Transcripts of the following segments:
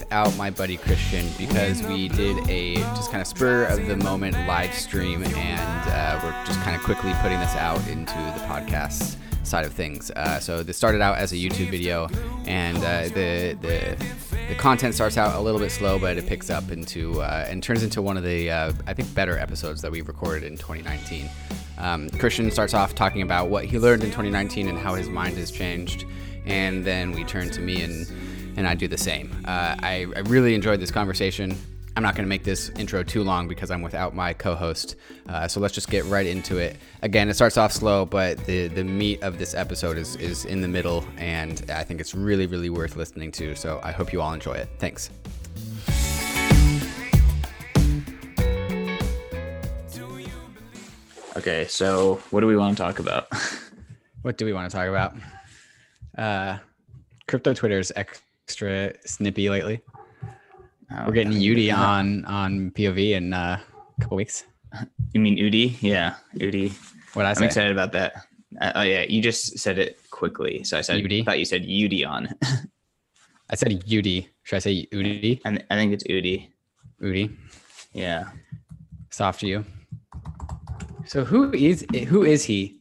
without my buddy Christian because we did a just kind of spur of the moment live stream, and uh, we're just kind of quickly putting this out into the podcast side of things. Uh, so this started out as a YouTube video, and uh, the the the content starts out a little bit slow, but it picks up into uh, and turns into one of the uh, I think better episodes that we recorded in 2019. Um, Christian starts off talking about what he learned in 2019 and how his mind has changed, and then we turn to me and and I do the same. Uh, I, I really enjoyed this conversation. I'm not going to make this intro too long because I'm without my co-host. Uh, so let's just get right into it. Again, it starts off slow, but the the meat of this episode is is in the middle, and I think it's really really worth listening to. So I hope you all enjoy it. Thanks. Okay, so what do we want to talk about? What do we want to talk about? Uh, crypto Twitter's extra snippy lately. We're getting Udi on on POV in uh, a couple weeks. You mean Udi? Yeah, Udi. What I I'm say? excited about that. Uh, oh yeah, you just said it quickly, so I said Udi? I thought you said Udi on, I said Udi. Should I say Udi? and I think it's Udi. Udi. Yeah, Soft to you. So who is who is he?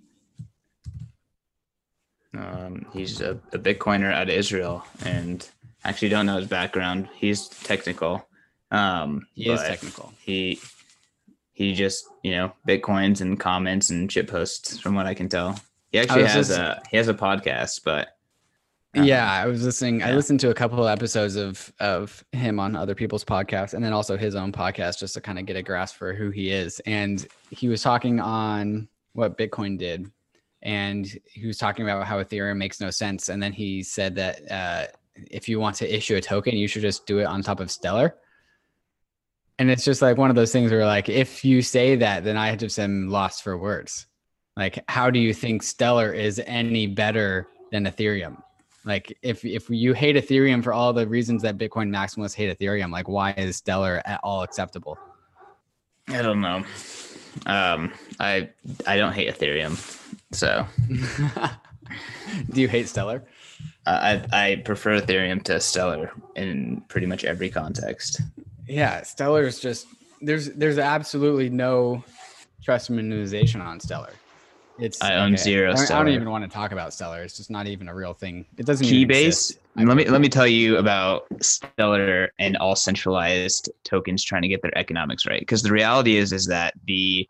um, he's a, a Bitcoiner out of Israel, and I actually don't know his background. He's technical. Um, He is technical. He he just you know bitcoins and comments and shit posts from what I can tell. He actually has just- a he has a podcast, but um, Yeah, I was listening. I listened to a couple of episodes of of him on other people's podcasts, and then also his own podcast, just to kind of get a grasp for who he is. And he was talking on what Bitcoin did, and he was talking about how Ethereum makes no sense. And then he said that uh, if you want to issue a token, you should just do it on top of Stellar. And it's just like one of those things where, like, if you say that, then I just am lost for words. Like, how do you think Stellar is any better than Ethereum? Like, if if you hate Ethereum for all the reasons that Bitcoin maximalists hate Ethereum, like, why is Stellar at all acceptable? I don't know. Um, I I don't hate Ethereum, so do you hate Stellar? I I prefer Ethereum to Stellar in pretty much every context. Yeah, Stellar is just there's there's absolutely no trust minimization on Stellar. It's I own zero I, don't- I don't even want to talk about Stellar. It's just not even a real thing. It doesn't Keybase. Let me let me tell you about Stellar and all centralized tokens trying to get their economics right. Because the reality is is that the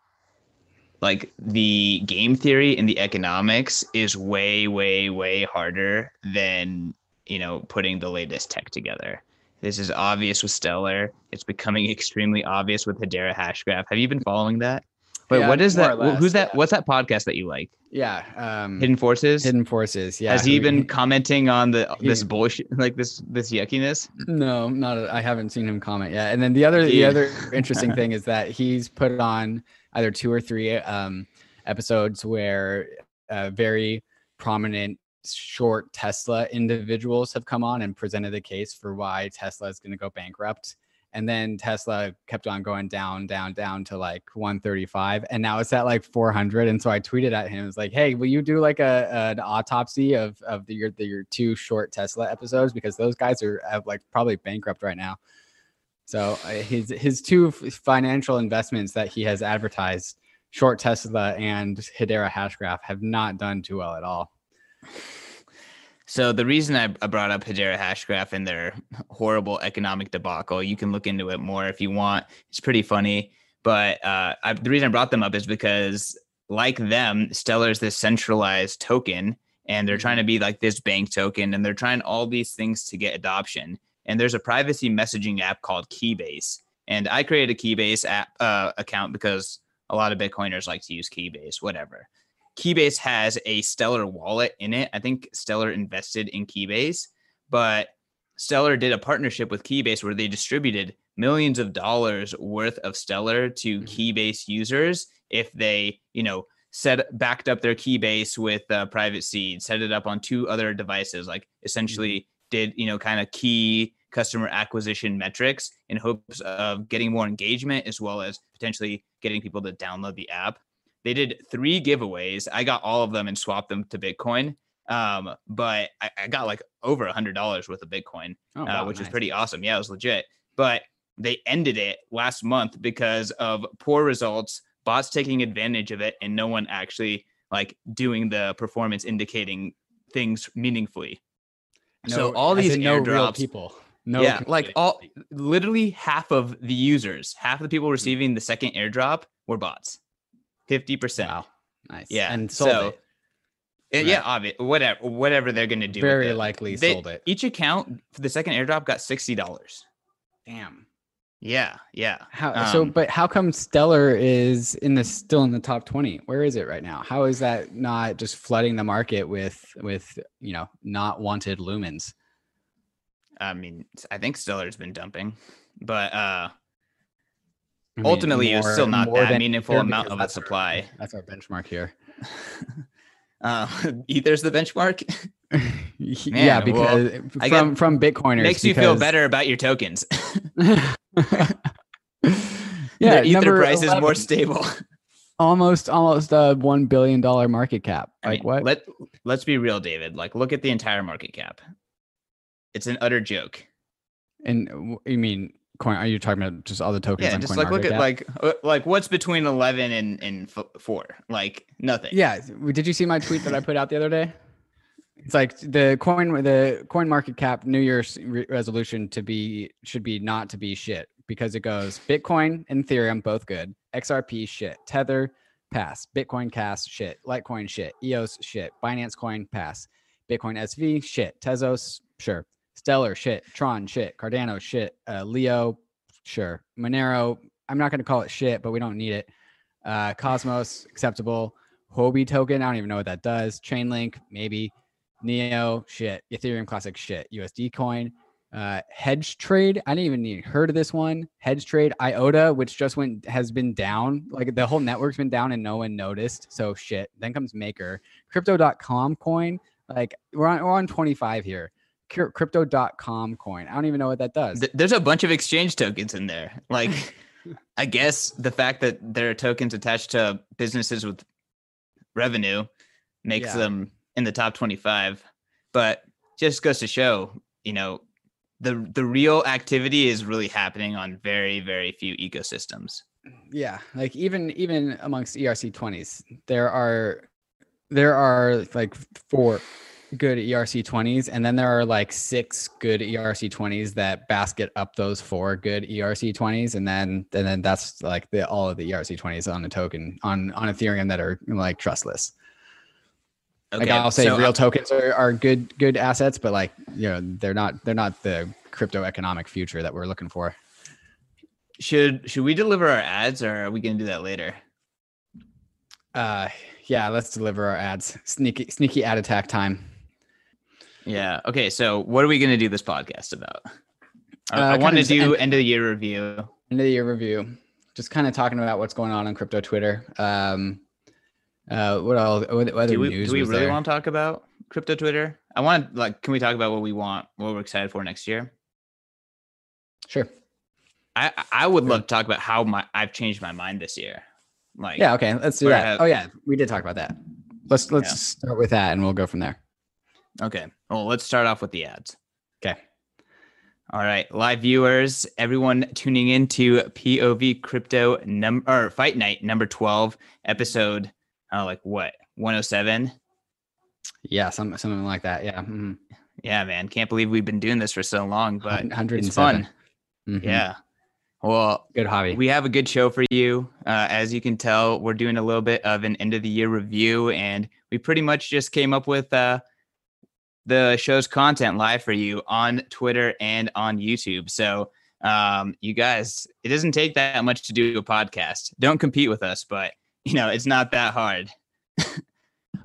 like the game theory and the economics is way way way harder than you know putting the latest tech together. This is obvious with Stellar. It's becoming extremely obvious with Hedera Hashgraph. Have you been following that? Wait, Yeah, what is that? less, Who's that? yeah. What's that podcast that you like? Yeah, um, Hidden Forces. Hidden Forces. Yeah, Has he been commenting on the this He- bullshit like this this yuckiness? No, not. I haven't seen him comment yet. And then the other, the other interesting thing is that he's put on either two or three um, episodes where uh, very prominent short Tesla individuals have come on and presented the case for why Tesla is going to go bankrupt. And then Tesla kept on going down, down, down to like 135, and now it's at like 400. And so I tweeted at him, "It's like, hey, will you do like a an autopsy of of the, your the, your two short Tesla episodes because those guys are like probably bankrupt right now." So uh, his his two financial investments that he has advertised, short Tesla and Hedera Hashgraph, have not done too well at all. So the reason I, I brought up Hedera Hashgraph and their horrible economic debacle, you can look into it more if you want. It's pretty funny, but uh, I, the reason I brought them up is because, like them, Stellar is this centralized token, and they're trying to be like this bank token, and they're trying all these things to get adoption. And there's a privacy messaging app called Keybase, and I created a Keybase app uh, account because a lot of Bitcoiners like to use Keybase, whatever. Keybase has a Stellar wallet in it. I think Stellar invested in Keybase, but Stellar did a partnership with Keybase where they distributed millions of dollars worth of Stellar to Mhm. Keybase users if they, you know, set backed up their Keybase with uh, private seed, set it up on two other devices, like essentially did, you know, kind of key customer acquisition metrics in hopes of getting more engagement as well as potentially getting people to download the app. they did three giveaways. I got all of them and swapped them to Bitcoin. Um, but I, I got like over a hundred dollars worth of Bitcoin, Oh, uh, which was nice. pretty awesome. Yeah, it was legit. But they ended it last month because of poor results, bots taking advantage of it, and no one actually like doing the performance indicating things meaningfully. So all these no real people. No, yeah, like all literally half of the users, half of the people receiving the second airdrop were bots. 50%. Wow, nice. Yeah, and sold so- it. Uh, Yeah, obvious. Whatever, whatever they're gonna do. Very likely They- sold it. Each account for the second airdrop got sixty dollars. Damn. Yeah, yeah. How so? Um, But how come Stellar is in the still in the top twenty? Where is it right now? How is that not just flooding the market with with you know not wanted lumens? I mean, I think Stellar's been dumping, but uh, I mean, ultimately, it was still not more that meaningful amount of a that's our- supply. that's our benchmark here. uh, Ether's the benchmark. yeah, Man, well, because I from from Bitcoiners Makes you feel better about your tokens. yeah, Their ether price is more stable. almost almost a one billion dollar market cap. I Like mean, what? Let Let's be real, David. Like, look at the entire market cap. It's an utter joke. and you mean coin? Are you talking about just all the tokens? Yeah, just like look at like uh, like what's between eleven and and four? Like nothing. Yeah. Did you see my tweet that I put out the other day? It's like the coin, the coin market cap New Year's re- resolution to be should be not to be shit because it goes Bitcoin and Ethereum both good, XRP shit, Tether pass, Bitcoin Cash shit, Litecoin shit, EOS shit, Binance Coin pass, Bitcoin SV shit, Tezos sure, Stellar shit, Tron shit, Cardano shit, uh, Leo sure, Monero I'm not going to call it shit, but we don't need it. Uh, Cosmos acceptable. Huobi token, I don't even know what that does. Chainlink, maybe. Neo, shit. Ethereum Classic, shit. USD coin. Uh, hedge trade, I didn't even heard of this one. Hedge trade, IOTA, which just went has been down. Like the whole network's been down and no one noticed. So shit. Then comes Maker, Crypto.com coin. Like we're on we're on 25 here. Cryp- Crypto.com coin. I don't even know what that does. There's a bunch of exchange tokens in there. Like, I guess the fact that there are tokens attached to businesses with revenue makes Yeah. them in the top 25. But just goes to show, you know, the the real activity is really happening on very very few ecosystems. yeah like even even amongst erc 20s there are there are like four good erc 20s and then there are like six good erc 20s that basket up those four good erc 20s and then and then that's like the all of the erc 20s on the token on on ethereum that are like trustless like i'll say so, real uh, tokens are, are good good assets but like you know they're not they're not the crypto economic future that we're looking for should should we deliver our ads or are we gonna do that later? Uh, yeah, let's deliver our ads. Sneaky, sneaky ad attack time. Yeah. Okay. So what are we gonna do this podcast about? I- Uh, I want to do end- end of the year review. End of the year review. Just kind of talking about what's going on on crypto Twitter. Um, uh, what all? What, other do we, news do we really there? want to talk about crypto Twitter? I want to like, can we talk about what we want, what we're excited for next year? Sure. I I would Sure. love to talk about how my I've changed my mind this year. Like, Yeah. Okay. Let's do that. have- oh yeah, we did talk about that. Let's let's Yeah. start with that, and we'll go from there. Okay. Well, let's start off with the ads. Okay. All right, live viewers, everyone tuning in to POV Crypto number or Fight Night number twelve episode. Oh, like what? One hundred seven. Yeah, some something like that. Yeah. mhm. Yeah, man, can't believe we've been doing this for so long, but it's fun. Mhm. Yeah. Well, Good hobby. We have a good show for you. Uh, as you can tell, we're doing a little bit of an end of the year review, and we pretty much just came up with uh, the show's content live for you on Twitter and on YouTube. So, um, you guys, it doesn't take that much to do a podcast. Don't compete with us, but you know it's not that hard.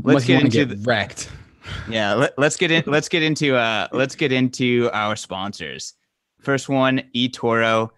Let's get into the, wrecked. yeah let, let's get in let's get into uh let's get into our sponsors first one etoro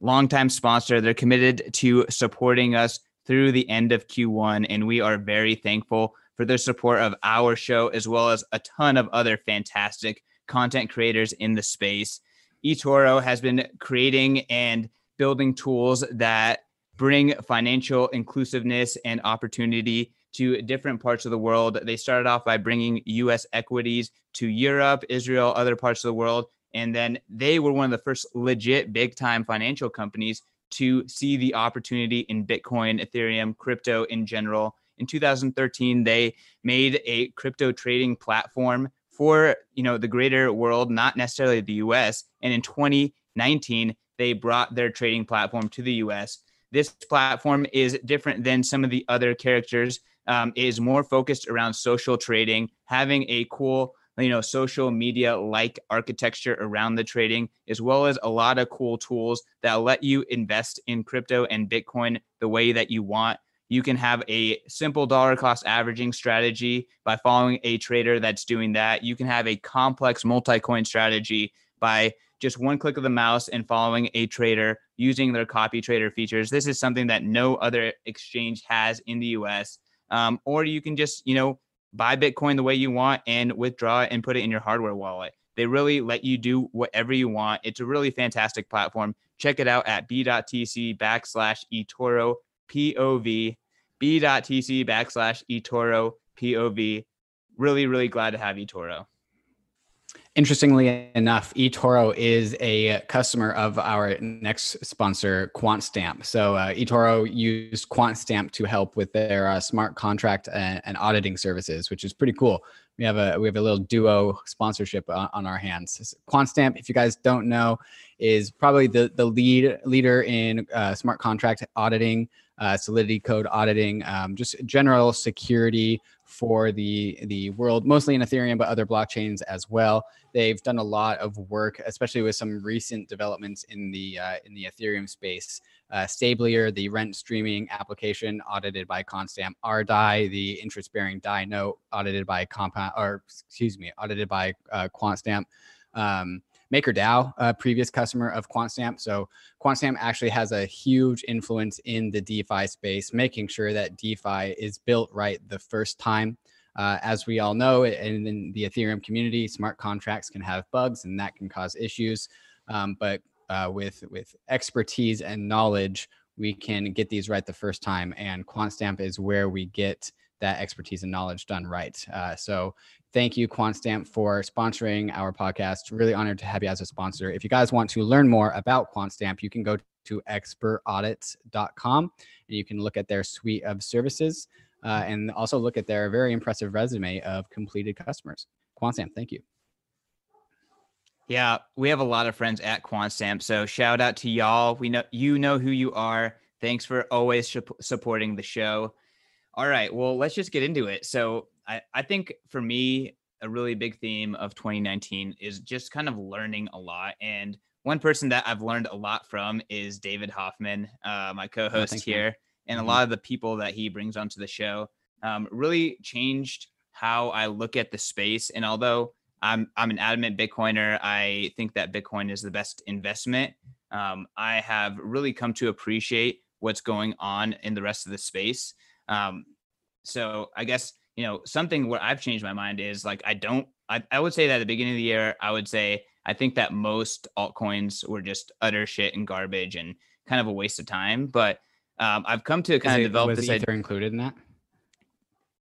longtime sponsor they're committed to supporting us through the end of q1 and we are very thankful for their support of our show as well as a ton of other fantastic content creators in the space etoro has been creating and building tools that bring financial inclusiveness and opportunity to different parts of the world. They started off by bringing US equities to Europe, Israel, other parts of the world. And then they were one of the first legit big time financial companies to see the opportunity in Bitcoin, Ethereum, crypto in general. In 2013, they made a crypto trading platform for you know the greater world, not necessarily the US. And in 2019, they brought their trading platform to the US. This platform is different than some of the other characters. Um, is more focused around social trading, having a cool you know social media like architecture around the trading as well as a lot of cool tools that let you invest in crypto and bitcoin the way that you want you can have a simple dollar cost averaging strategy by following a trader that's doing that you can have a complex multi-coin strategy by just one click of the mouse and following a trader using their copy trader features this is something that no other exchange has in the us um, or you can just you know buy Bitcoin the way you want and withdraw it and put it in your hardware wallet. They really let you do whatever you want. It's a really fantastic platform. Check it out at b.tc backslash eToro POV, b.tc backslash eToro POV. Really, really glad to have eToro. Interestingly enough, eToro is a customer of our next sponsor, QuantStamp. So uh, eToro used QuantStamp to help with their uh, smart contract and, and, auditing services, which is pretty cool. We have a we have a little duo sponsorship on, on our hands. QuantStamp, if you guys don't know, is probably the the lead leader in uh, smart contract auditing, uh, Solidity code auditing, um, just general security for the the world, mostly in Ethereum, but other blockchains as well. They've done a lot of work, especially with some recent developments in the uh, in the Ethereum space. Uh, Sablier, the rent streaming application, audited by QuantStamp. RDAI, the interest-bearing DAI note, audited by Compound, or excuse me, audited by uh, QuantStamp. Um, MakerDAO, a previous customer of QuantStamp. So QuantStamp actually has a huge influence in the DeFi space, making sure that DeFi is built right the first time. Uh, as we all know, in, in, the Ethereum community, smart contracts can have bugs and that can cause issues. Um, but uh, with with expertise and knowledge, we can get these right the first time. And QuantStamp is where we get that expertise and knowledge done right. Uh, so thank you, QuantStamp, for sponsoring our podcast. Really honored to have you as a sponsor. If you guys want to learn more about QuantStamp, you can go to expertaudits.com and you can look at their suite of services uh, and also look at their very impressive resume of completed customers. QuantStamp, thank you. Yeah, we have a lot of friends at QuantStamp, so shout out to y'all. We know you know who you are. Thanks for always supporting the show. All right, well, let's just get into it. So, I, I think for me, a really big theme of 2019 is just kind of learning a lot. And one person that I've learned a lot from is David Hoffman, uh, my oh, co-host oh, here, and mm-hmm. a lot of the people that he brings onto the show um, really changed how I look at the space. And although I'm I'm an adamant Bitcoiner, I think that Bitcoin is the best investment. Um, I have really come to appreciate what's going on in the rest of the space. Um, so I guess you know, something where I've changed my mind is like I don't I, I would say that at the beginning of the year, I would say I think that most altcoins were just utter shit and garbage and kind of a waste of time. But um, I've come to kind of develop this. Ether included in that?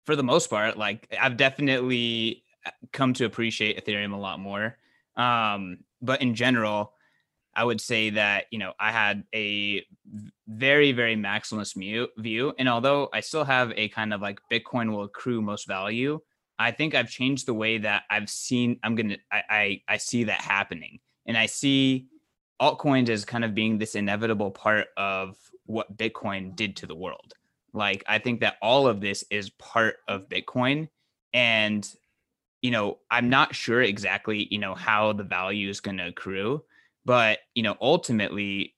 For the most part, like I've definitely uh, come to appreciate Ethereum a lot more. Um, but in general, I would say that you know I had a very very maximalist view, and although I still have a kind of like Bitcoin will accrue most value, I think I've changed the way that I've seen. I'm gonna I I, I see that happening, and I see altcoins as kind of being this inevitable part of what Bitcoin did to the world. Like I think that all of this is part of Bitcoin, and you know I'm not sure exactly you know how the value is going to accrue but you know, ultimately,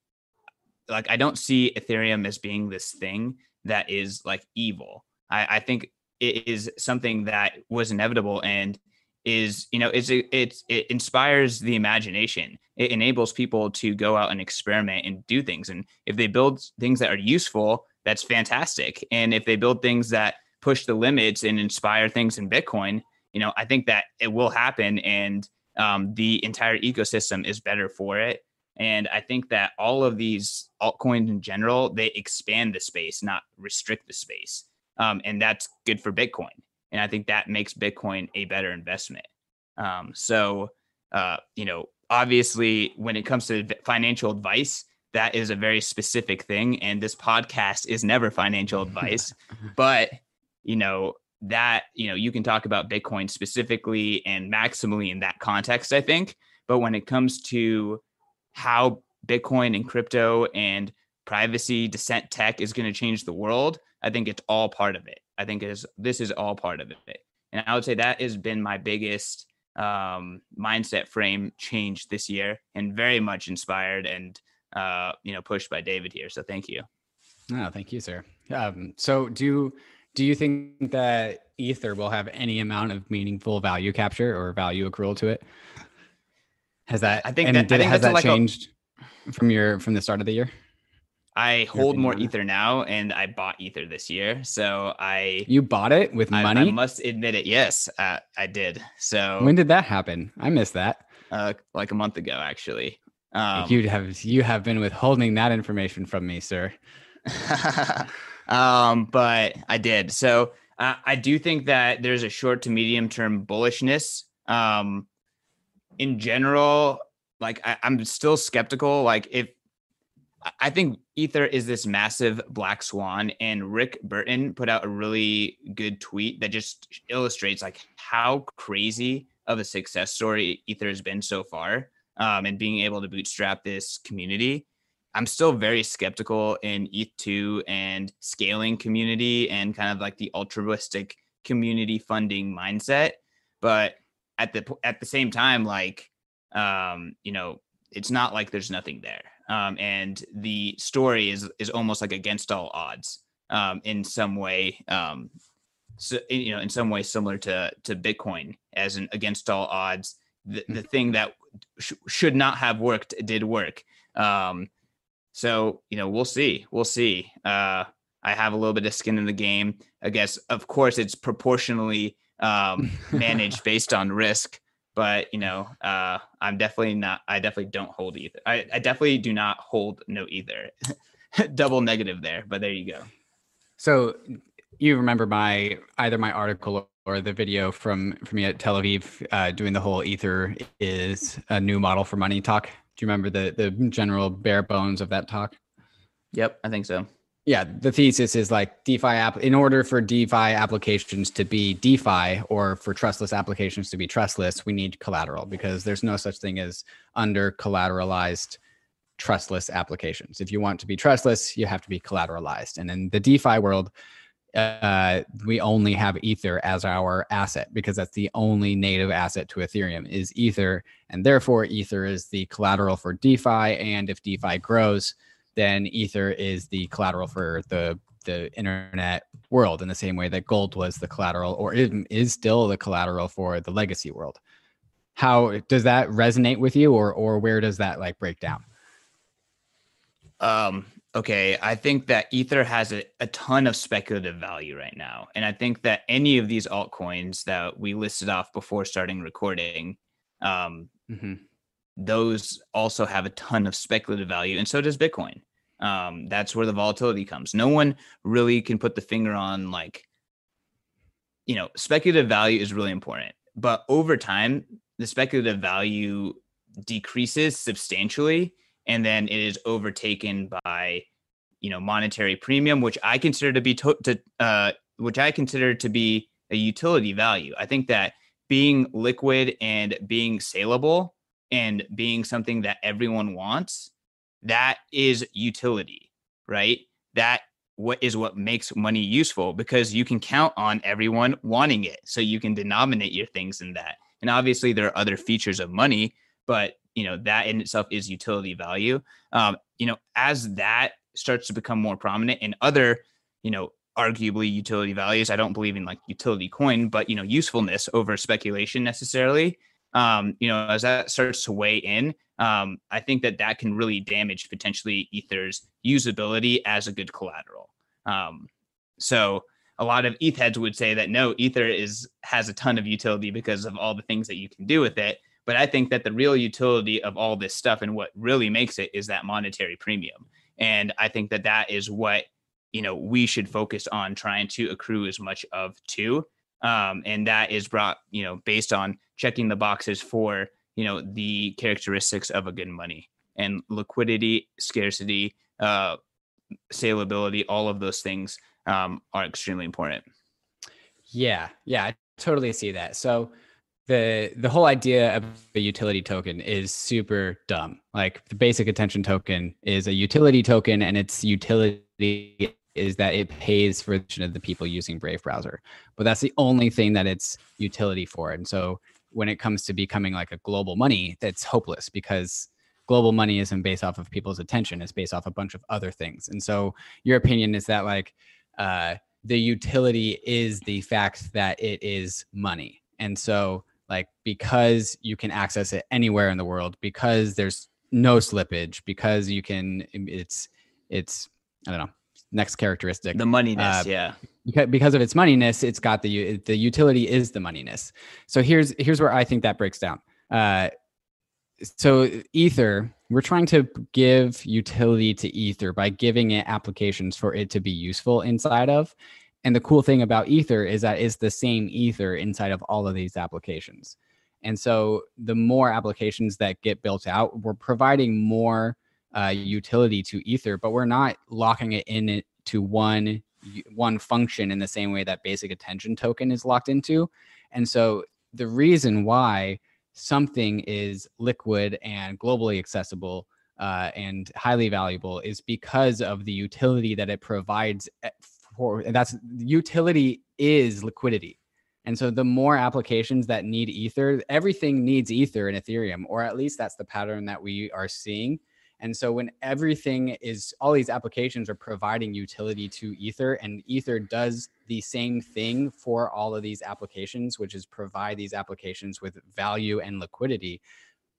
like I don't see Ethereum as being this thing that is like evil. I, I think it is something that was inevitable and is you know it's it's it inspires the imagination. It enables people to go out and experiment and do things. And if they build things that are useful that's fantastic. And if they build things that push the limits and inspire things in bitcoin you know i think that it will happen. And um, the entire ecosystem is better for it. And I think that all of these altcoins in general, they expand the space, not restrict the space. Um, and that's good for Bitcoin. And I think that makes Bitcoin a better investment. Um, so, uh, you know, obviously, when it comes to financial advice, that is a very specific thing. And this podcast is never financial advice. but, you know, that, you know, you can talk about Bitcoin specifically and maximally in that context, I think. But when it comes to how Bitcoin and crypto and privacy, dissent tech is going to change the world, I think it's all part of it. I think is this is all part of it. And I would say that has been my biggest um, mindset frame change this year and very much inspired and uh, you know pushed by David here. So thank you. Oh, thank you, sir. Um, so do do you think that Ether will have any amount of meaningful value capture or value accrual to it? Has that I think and that, did, I think has that like changed a, from your from the start of the year? I hold more ether now, and I bought ether this year. So I you bought it with money. I, I must admit it. Yes, uh, I did. So when did that happen? I missed that. Uh, like a month ago, actually. Um, you have you have been withholding that information from me, sir. um, but I did. So uh, I do think that there's a short to medium term bullishness. Um, in general, like I, I'm still skeptical. Like if I think Ether is this massive black swan, and Ric Burton put out a really good tweet that just illustrates like how crazy of a success story Ether has been so far, um, and being able to bootstrap this community. I'm still very skeptical in ETH2 and scaling community and kind of like the altruistic community funding mindset, but at the at the same time, like um, you know, it's not like there's nothing there um, and the story is is almost like against all odds um, in some way. Um, so you know, in some way similar to to Bitcoin as an against all odds. The, the thing that sh- should not have worked did work. Um, so you know, we'll see. We'll see. Uh, I have a little bit of skin in the game. I guess, of course, it's proportionally um, managed based on risk but you know uh i'm definitely not i definitely don't hold ether i, I definitely do not hold no ether double negative there but there you go so you remember my either my article or the video from from me at tel aviv uh, doing the whole ether is a new model for money talk you remember the the general bare bones of that talk yep i think so yeah, the thesis is like DeFi app. In order for DeFi applications to be DeFi or for trustless applications to be trustless, we need collateral because there's no such thing as under collateralized trustless applications. If you want to be trustless, you have to be collateralized. And in the DeFi world, uh, we only have Ether as our asset because that's the only native asset to Ethereum is Ether, and therefore Ether is the collateral for DeFi. And if DeFi grows, then Ether is the collateral for the the internet world in the same way that gold was the collateral or is still the collateral for the legacy world. How does that resonate with you or or where does that like break down? Um okay, I think that Ether has a, a ton of speculative value right now. And I think that any of these altcoins that we listed off before starting recording, um, mm-hmm those also have a ton of speculative value, and so does Bitcoin. Um, that's where the volatility comes. No one really can put the finger on like, you know, speculative value is really important, but over time, the speculative value decreases substantially, and then it is overtaken by, you know, monetary premium, which I consider to be to, to uh, which I consider to be a utility value. I think that being liquid and being saleable and being something that everyone wants, that is utility, right? That what is what makes money useful because you can count on everyone wanting it. So you can denominate your things in that. And obviously there are other features of money, but you know, that in itself is utility value. Um, you know, as that starts to become more prominent in other, you know, arguably utility values, I don't believe in like utility coin, but you know, usefulness over speculation necessarily um, you know, as that starts to weigh in, um, I think that that can really damage potentially Ether's usability as a good collateral. Um, so a lot of ETH heads would say that no, Ether is has a ton of utility because of all the things that you can do with it. But I think that the real utility of all this stuff and what really makes it is that monetary premium. And I think that that is what you know we should focus on trying to accrue as much of too. Um, and that is brought you know based on checking the boxes for you know the characteristics of a good money and liquidity, scarcity, uh, saleability, all of those things um, are extremely important. Yeah, yeah, I totally see that. So the the whole idea of a utility token is super dumb. Like the basic attention token is a utility token, and its utility is that it pays for the people using Brave browser. But that's the only thing that it's utility for. And so when it comes to becoming like a global money, that's hopeless because global money isn't based off of people's attention; it's based off a bunch of other things. And so your opinion is that like uh, the utility is the fact that it is money. And so like because you can access it anywhere in the world because there's no slippage because you can it's it's I don't know next characteristic the moneyness uh, yeah. because, because of its moneyness it's got the the utility is the moneyness. So here's here's where I think that breaks down. Uh so ether we're trying to give utility to ether by giving it applications for it to be useful inside of and the cool thing about Ether is that it's the same Ether inside of all of these applications. And so the more applications that get built out, we're providing more uh, utility to Ether, but we're not locking it in to one one function in the same way that basic attention token is locked into. And so the reason why something is liquid and globally accessible uh, and highly valuable is because of the utility that it provides for that's utility is liquidity. And so the more applications that need Ether, everything needs Ether in Ethereum, or at least that's the pattern that we are seeing. And so when everything is all these applications are providing utility to Ether, and Ether does the same thing for all of these applications, which is provide these applications with value and liquidity.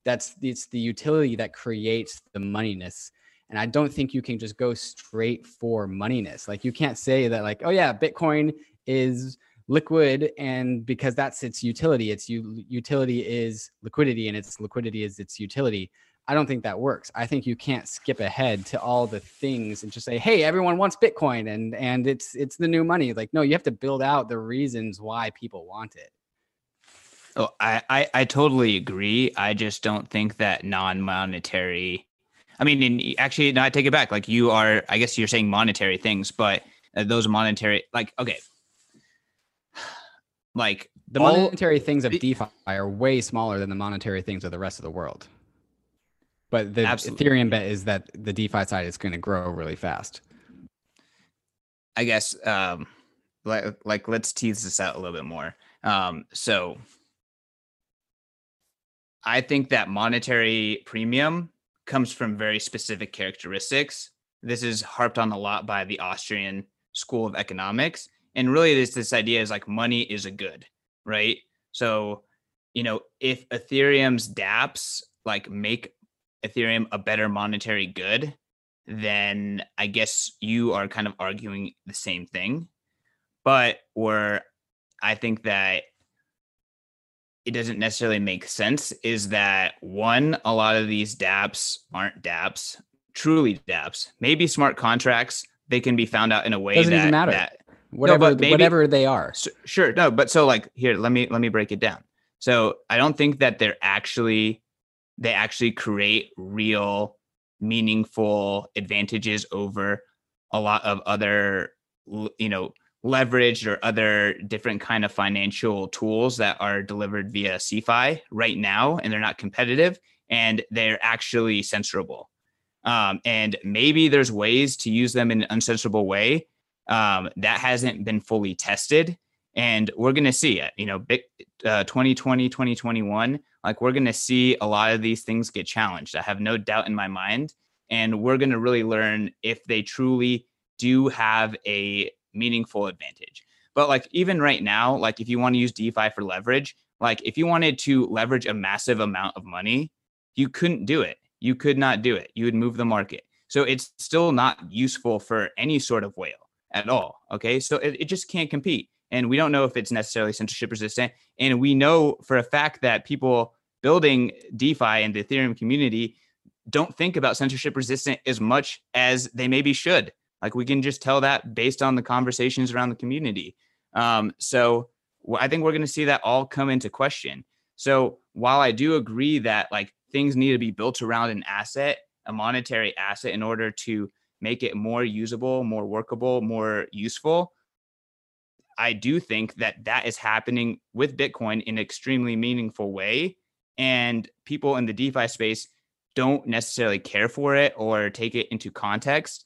That's it's the utility that creates the moneyness and I don't think you can just go straight for moneyness. Like you can't say that like, oh yeah, Bitcoin is liquid and because that's its utility, its u- utility is liquidity and its liquidity is its utility. I don't think that works. I think you can't skip ahead to all the things and just say, "Hey, everyone wants Bitcoin and and it's it's the new money." Like no, you have to build out the reasons why people want it. Oh, I, I, I totally agree. I just don't think that non-monetary I mean, in, actually, no, I take it back. Like you are, I guess you're saying monetary things, but uh, those monetary, like, okay, like the all, monetary things of DeFi are way smaller than the monetary things of the rest of the world. But the absolutely. Ethereum bet is that the DeFi side is going to grow really fast. I guess, um, like, like let's tease this out a little bit more. Um, so I think that monetary premium comes from very specific characteristics. This is harped on a lot by the Austrian School of Economics. And really, this this idea is like money is a good, right? So, you know, if Ethereum's dApps like make Ethereum a better monetary good, then I guess you are kind of arguing the same thing. But where I think that it doesn't necessarily make sense is that one, a lot of these dApps aren't dApps, truly dApps. Maybe smart contracts, they can be found out in a way doesn't that, even matter. That, whatever, no, maybe, whatever they are. So, sure. No, but so like here, let me let me break it down. So I don't think that they're actually they actually create real meaningful advantages over a lot of other you know leveraged or other different kind of financial tools that are delivered via CeFi right now, and they're not competitive and they're actually censorable. Um, and maybe there's ways to use them in an uncensorable way um, that hasn't been fully tested. And we're going to see it, you know, big, uh, 2020, 2021, like we're going to see a lot of these things get challenged. I have no doubt in my mind. And we're going to really learn if they truly do have a meaningful advantage. But like even right now, like if you want to use DeFi for leverage, like if you wanted to leverage a massive amount of money, you couldn't do it. You could not do it. You would move the market. So it's still not useful for any sort of whale at all. Okay. So it, it just can't compete. And we don't know if it's necessarily censorship resistant. And we know for a fact that people building DeFi and the Ethereum community don't think about censorship resistant as much as they maybe should. Like we can just tell that based on the conversations around the community. Um, so I think we're going to see that all come into question. So while I do agree that like things need to be built around an asset, a monetary asset, in order to make it more usable, more workable, more useful, I do think that that is happening with Bitcoin in an extremely meaningful way. And people in the DeFi space don't necessarily care for it or take it into context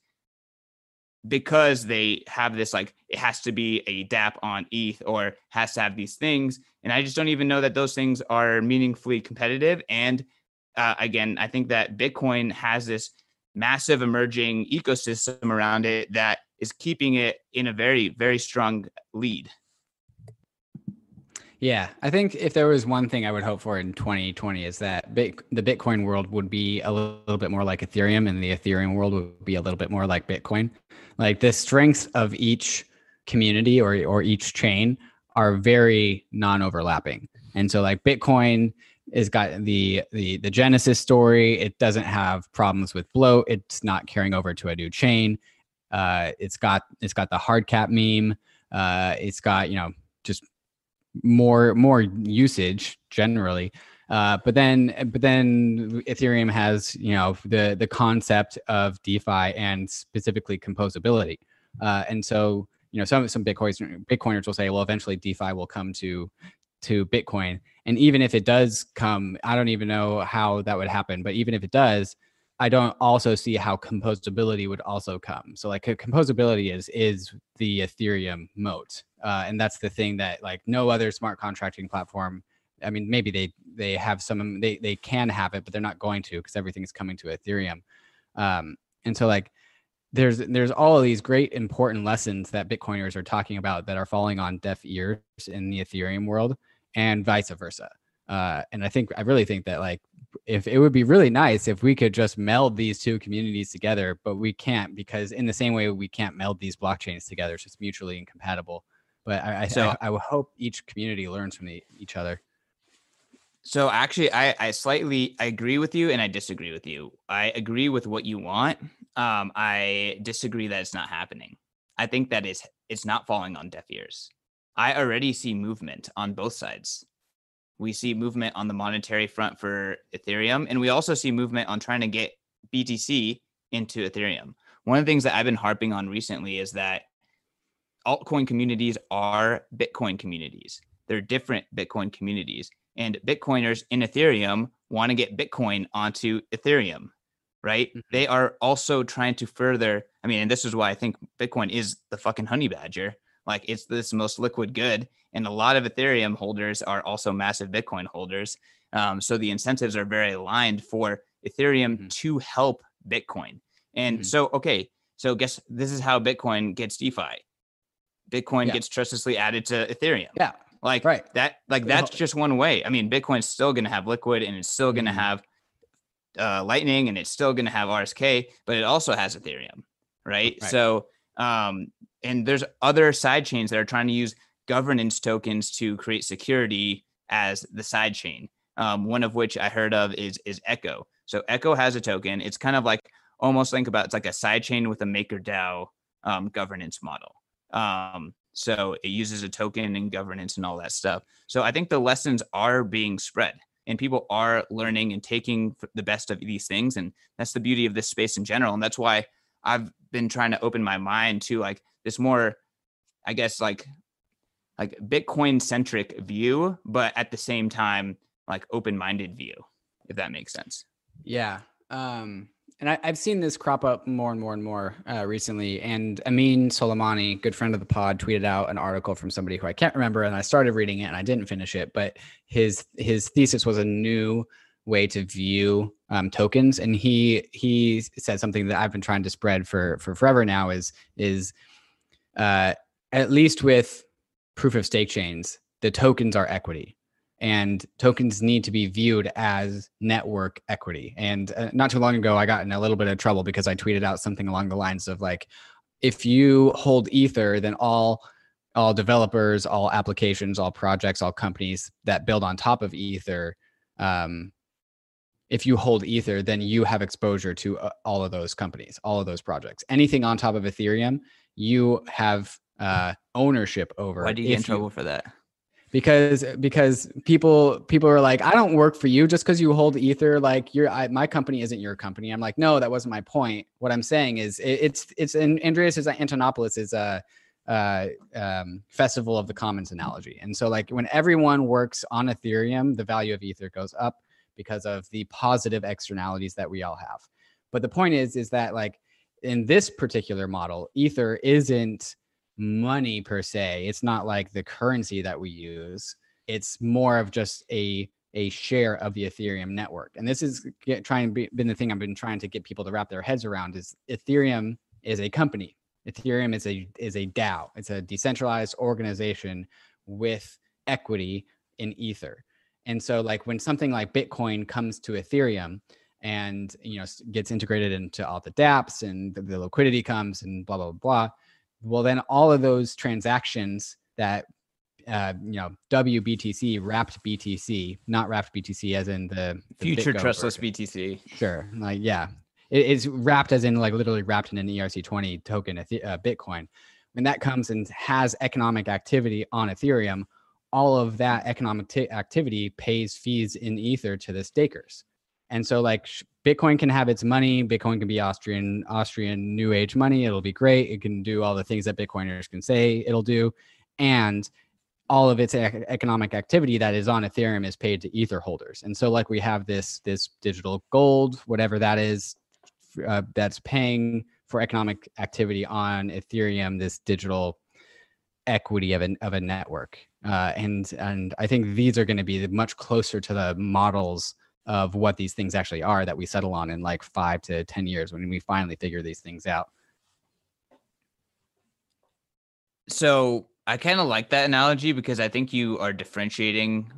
because they have this like it has to be a DAP on ETH or has to have these things. And I just don't even know that those things are meaningfully competitive. And uh, again, I think that Bitcoin has this massive emerging ecosystem around it that is keeping it in a very, very strong lead. Yeah, I think if there was one thing I would hope for in 2020 is that Bit- the Bitcoin world would be a little, bit more like Ethereum, and the Ethereum world would be a little bit more like Bitcoin. Like the strengths of each community or or each chain are very non-overlapping, and so like Bitcoin is got the the the Genesis story. It doesn't have problems with bloat. It's not carrying over to a new chain. Uh, it's got it's got the hard cap meme. Uh, it's got you know just more more usage generally. Uh, but then but then Ethereum has you know the the concept of DeFi and specifically composability. Uh, and so you know some some Bitcoiners Bitcoiners will say, well, eventually DeFi will come to to Bitcoin. And even if it does come, I don't even know how that would happen. But even if it does, I don't also see how composability would also come. So like composability is is the Ethereum moat, uh, and that's the thing that like no other smart contracting platform. I mean, maybe they they have some they they can have it, but they're not going to because everything is coming to Ethereum. Um, and so like there's there's all of these great important lessons that Bitcoiners are talking about that are falling on deaf ears in the Ethereum world, and vice versa. Uh, and I think I really think that like if it would be really nice if we could just meld these two communities together, but we can't because in the same way we can't meld these blockchains together, so it's just mutually incompatible. But I, I so I, I would hope each community learns from the, each other. So actually, I, I slightly I agree with you and I disagree with you. I agree with what you want. Um, I disagree that it's not happening. I think that is it's not falling on deaf ears. I already see movement on both sides we see movement on the monetary front for Ethereum, and we also see movement on trying to get BTC into Ethereum. One of the things that I've been harping on recently is that altcoin communities are Bitcoin communities. They're different Bitcoin communities, and Bitcoiners in Ethereum want to get Bitcoin onto Ethereum, right? Mm-hmm. They are also trying to further. I mean, and this is why I think Bitcoin is the fucking honey badger like it's this most liquid good, and a lot of Ethereum holders are also massive Bitcoin holders. Um, so the incentives are very aligned for Ethereum mm-hmm. to help Bitcoin. And mm-hmm. so, okay, so guess this is how Bitcoin gets DeFi. Bitcoin yeah. gets trustlessly added to Ethereum. Yeah. Like right. that, like that's just one way. I mean, Bitcoin's still going to have liquid and it's still going to mm-hmm. have uh, Lightning and it's still going to have RSK, but it also has Ethereum. Right? right. So um, and there's other side chains that are trying to use governance tokens to create security as the side chain. Um, one of which I heard of is is Echo. So Echo has a token. It's kind of like almost think about it's like a side chain with a MakerDAO um, governance model. Um, so it uses a token and governance and all that stuff. So I think the lessons are being spread and people are learning and taking the best of these things. And that's the beauty of this space in general. And that's why I've been trying to open my mind to like this more, I guess, like like Bitcoin centric view, but at the same time, like open minded view, if that makes sense. Yeah. Um, and I, have seen this crop up more and more and more uh, recently. And Ameen Soleimani, good friend of the pod, tweeted out an article from somebody who I can't remember, and I started reading it and I didn't finish it. But his his thesis was a new way to view um, tokens, and he he said something that I've been trying to spread for for forever now is is uh, at least with proof of stake chains, the tokens are equity. And tokens need to be viewed as network equity. And uh, not too long ago, I got in a little bit of trouble because I tweeted out something along the lines of like, if you hold Ether, then all all developers, all applications, all projects, all companies that build on top of Ether um, if you hold ether then you have exposure to uh, all of those companies all of those projects anything on top of ethereum you have uh, ownership over Why do you get in trouble for that? because because people people are like i don't work for you just because you hold ether like your my company isn't your company. I'm like no that wasn't my point. What i'm saying is it, it's it's in andreas is antonopoulos is a uh, um, festival of the commons analogy. And so like when everyone works on ethereum the value of ether goes up because of the positive externalities that we all have. But the point is is that like in this particular model ether isn't money per se. It's not like the currency that we use. It's more of just a a share of the Ethereum network. And this is get, trying be, been the thing I've been trying to get people to wrap their heads around is Ethereum is a company. Ethereum is a is a DAO. It's a decentralized organization with equity in Ether. And so like when something like Bitcoin comes to Ethereum and you know gets integrated into all the dApps and the, the liquidity comes and blah blah blah well then all of those transactions that uh, you know WBTC wrapped BTC, not wrapped BTC as in the, the future Bitgo trustless version. BTC. Sure, like yeah, it is wrapped as in like literally wrapped in an ERC20 token, uh, Bitcoin. When that comes and has economic activity on Ethereum, all of that economic t- activity pays fees in Ether to the stakers. And so like Bitcoin can have its money. Bitcoin can be Austrian Austrian new age money. It'll be great. It can do all the things that Bitcoiners can say it'll do, and all of its economic activity that is on Ethereum is paid to Ether holders. And so like we have this this digital gold, whatever that is, uh, that's paying for economic activity on Ethereum. This digital equity of a of a network, uh, and and I think these are going to be much closer to the models of what these things actually are that we settle on in like five to 10 years when we finally figure these things out. So I kind of like that analogy because I think you are differentiating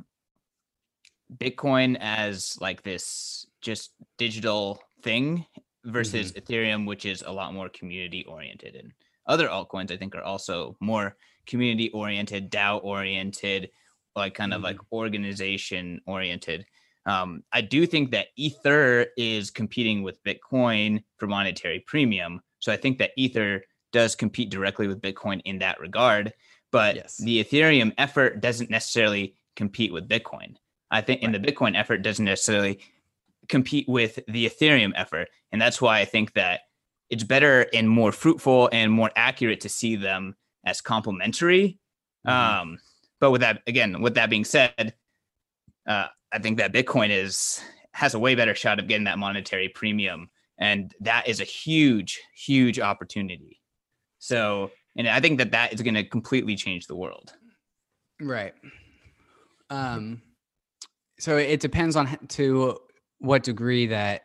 Bitcoin as like this just digital thing versus mm-hmm. Ethereum, which is a lot more community oriented. And other altcoins, I think, are also more community oriented, DAO oriented, like kind mm-hmm. of like organization oriented. Um, I do think that Ether is competing with Bitcoin for monetary premium. So I think that Ether does compete directly with Bitcoin in that regard. But yes. the Ethereum effort doesn't necessarily compete with Bitcoin. I think, right. and the Bitcoin effort doesn't necessarily compete with the Ethereum effort. And that's why I think that it's better and more fruitful and more accurate to see them as complementary. Mm-hmm. Um, but with that, again, with that being said, uh, I think that Bitcoin is has a way better shot of getting that monetary premium, and that is a huge, huge opportunity. So, and I think that that is going to completely change the world. Right. Um. So it depends on to what degree that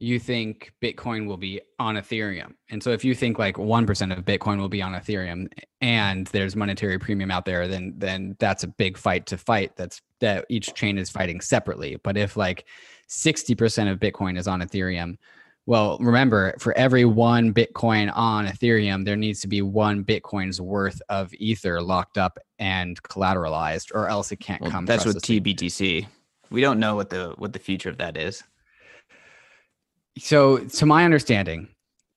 you think Bitcoin will be on Ethereum. And so if you think like 1% of Bitcoin will be on Ethereum and there's monetary premium out there, then then that's a big fight to fight. That's that each chain is fighting separately. But if like 60% of Bitcoin is on Ethereum, well, remember for every one Bitcoin on Ethereum, there needs to be one Bitcoin's worth of Ether locked up and collateralized, or else it can't well, come. That's with TBTC. We don't know what the what the future of that is. So, to my understanding,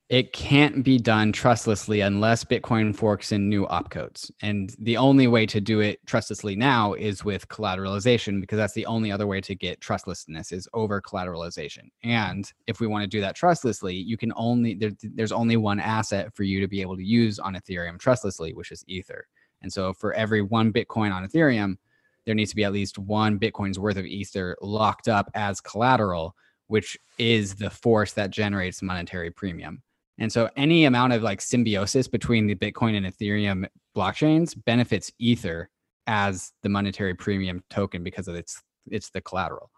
it can't be done trustlessly unless Bitcoin forks in new opcodes. And the only way to do it trustlessly now is with collateralization because that's the only other way to get trustlessness is over collateralization. And if we want to do that trustlessly, you can only there, there's only one asset for you to be able to use on Ethereum trustlessly, which is Ether. And so for every one Bitcoin on Ethereum, there needs to be at least one Bitcoin's worth of Ether locked up as collateral which is the force that generates monetary premium. And so any amount of like symbiosis between the Bitcoin and Ethereum blockchains benefits Ether as the monetary premium token because of its it's the collateral.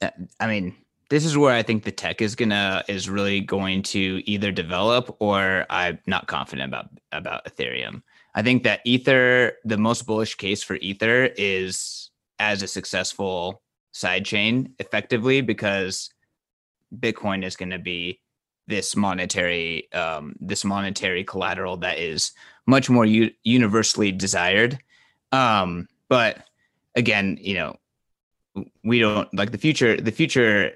Uh, I mean, this is where I think the tech is gonna is really going to either develop or I'm not confident about about Ethereum. I think that Ether, the most bullish case for Ether is as a successful sidechain effectively because Bitcoin is going to be this monetary um, this monetary collateral that is much more u- universally desired. Um, but again, you know, we don't like the future. The future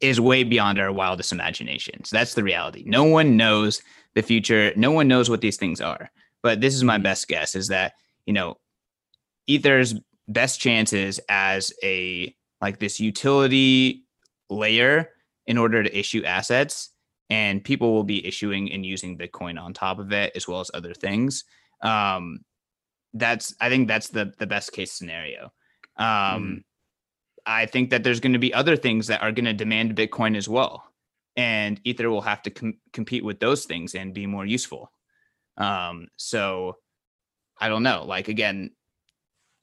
is way beyond our wildest imaginations. That's the reality. No one knows the future. No one knows what these things are. But this is my mm-hmm. best guess: is that you know, Ether's best chances as a like this utility layer in order to issue assets and people will be issuing and using bitcoin on top of it as well as other things. Um that's i think that's the the best case scenario. Um mm. i think that there's going to be other things that are going to demand bitcoin as well and ether will have to com- compete with those things and be more useful. Um so i don't know. Like again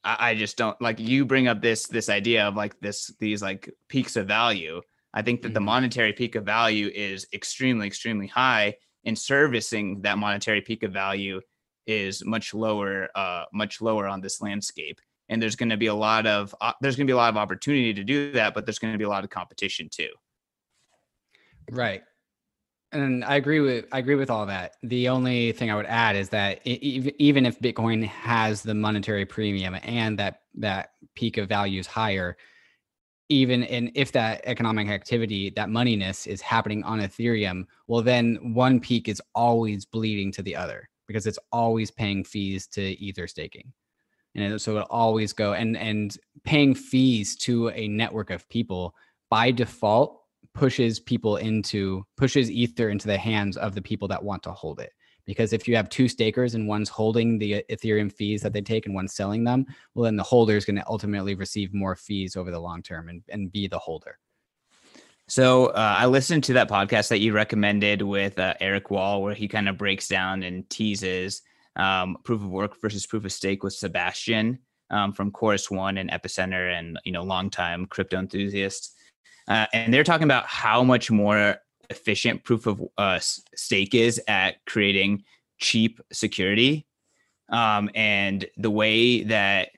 I, I just don't like you bring up this this idea of like this these like peaks of value I think that mm-hmm. the monetary peak of value is extremely, extremely high, and servicing that monetary peak of value is much lower, uh, much lower on this landscape. And there's going to be a lot of uh, there's going to be a lot of opportunity to do that, but there's going to be a lot of competition too. Right. And I agree with I agree with all that. The only thing I would add is that it, even if Bitcoin has the monetary premium and that that peak of value is higher, even in if that economic activity that moneyness is happening on ethereum well then one peak is always bleeding to the other because it's always paying fees to ether staking and so it'll always go and and paying fees to a network of people by default pushes people into pushes ether into the hands of the people that want to hold it. Because if you have two stakers and one's holding the ethereum fees that they take and one's selling them well then the holder is going to ultimately receive more fees over the long term and, and be the holder. So uh, i listened to that podcast that you recommended with uh, eric wall where he kind of breaks down and teases um, proof of work versus proof of stake with sebastian um, from chorus one and epicenter and you know longtime crypto enthusiasts uh, and they're talking about how much more efficient proof of uh, stake is at creating cheap security. Um, and the way that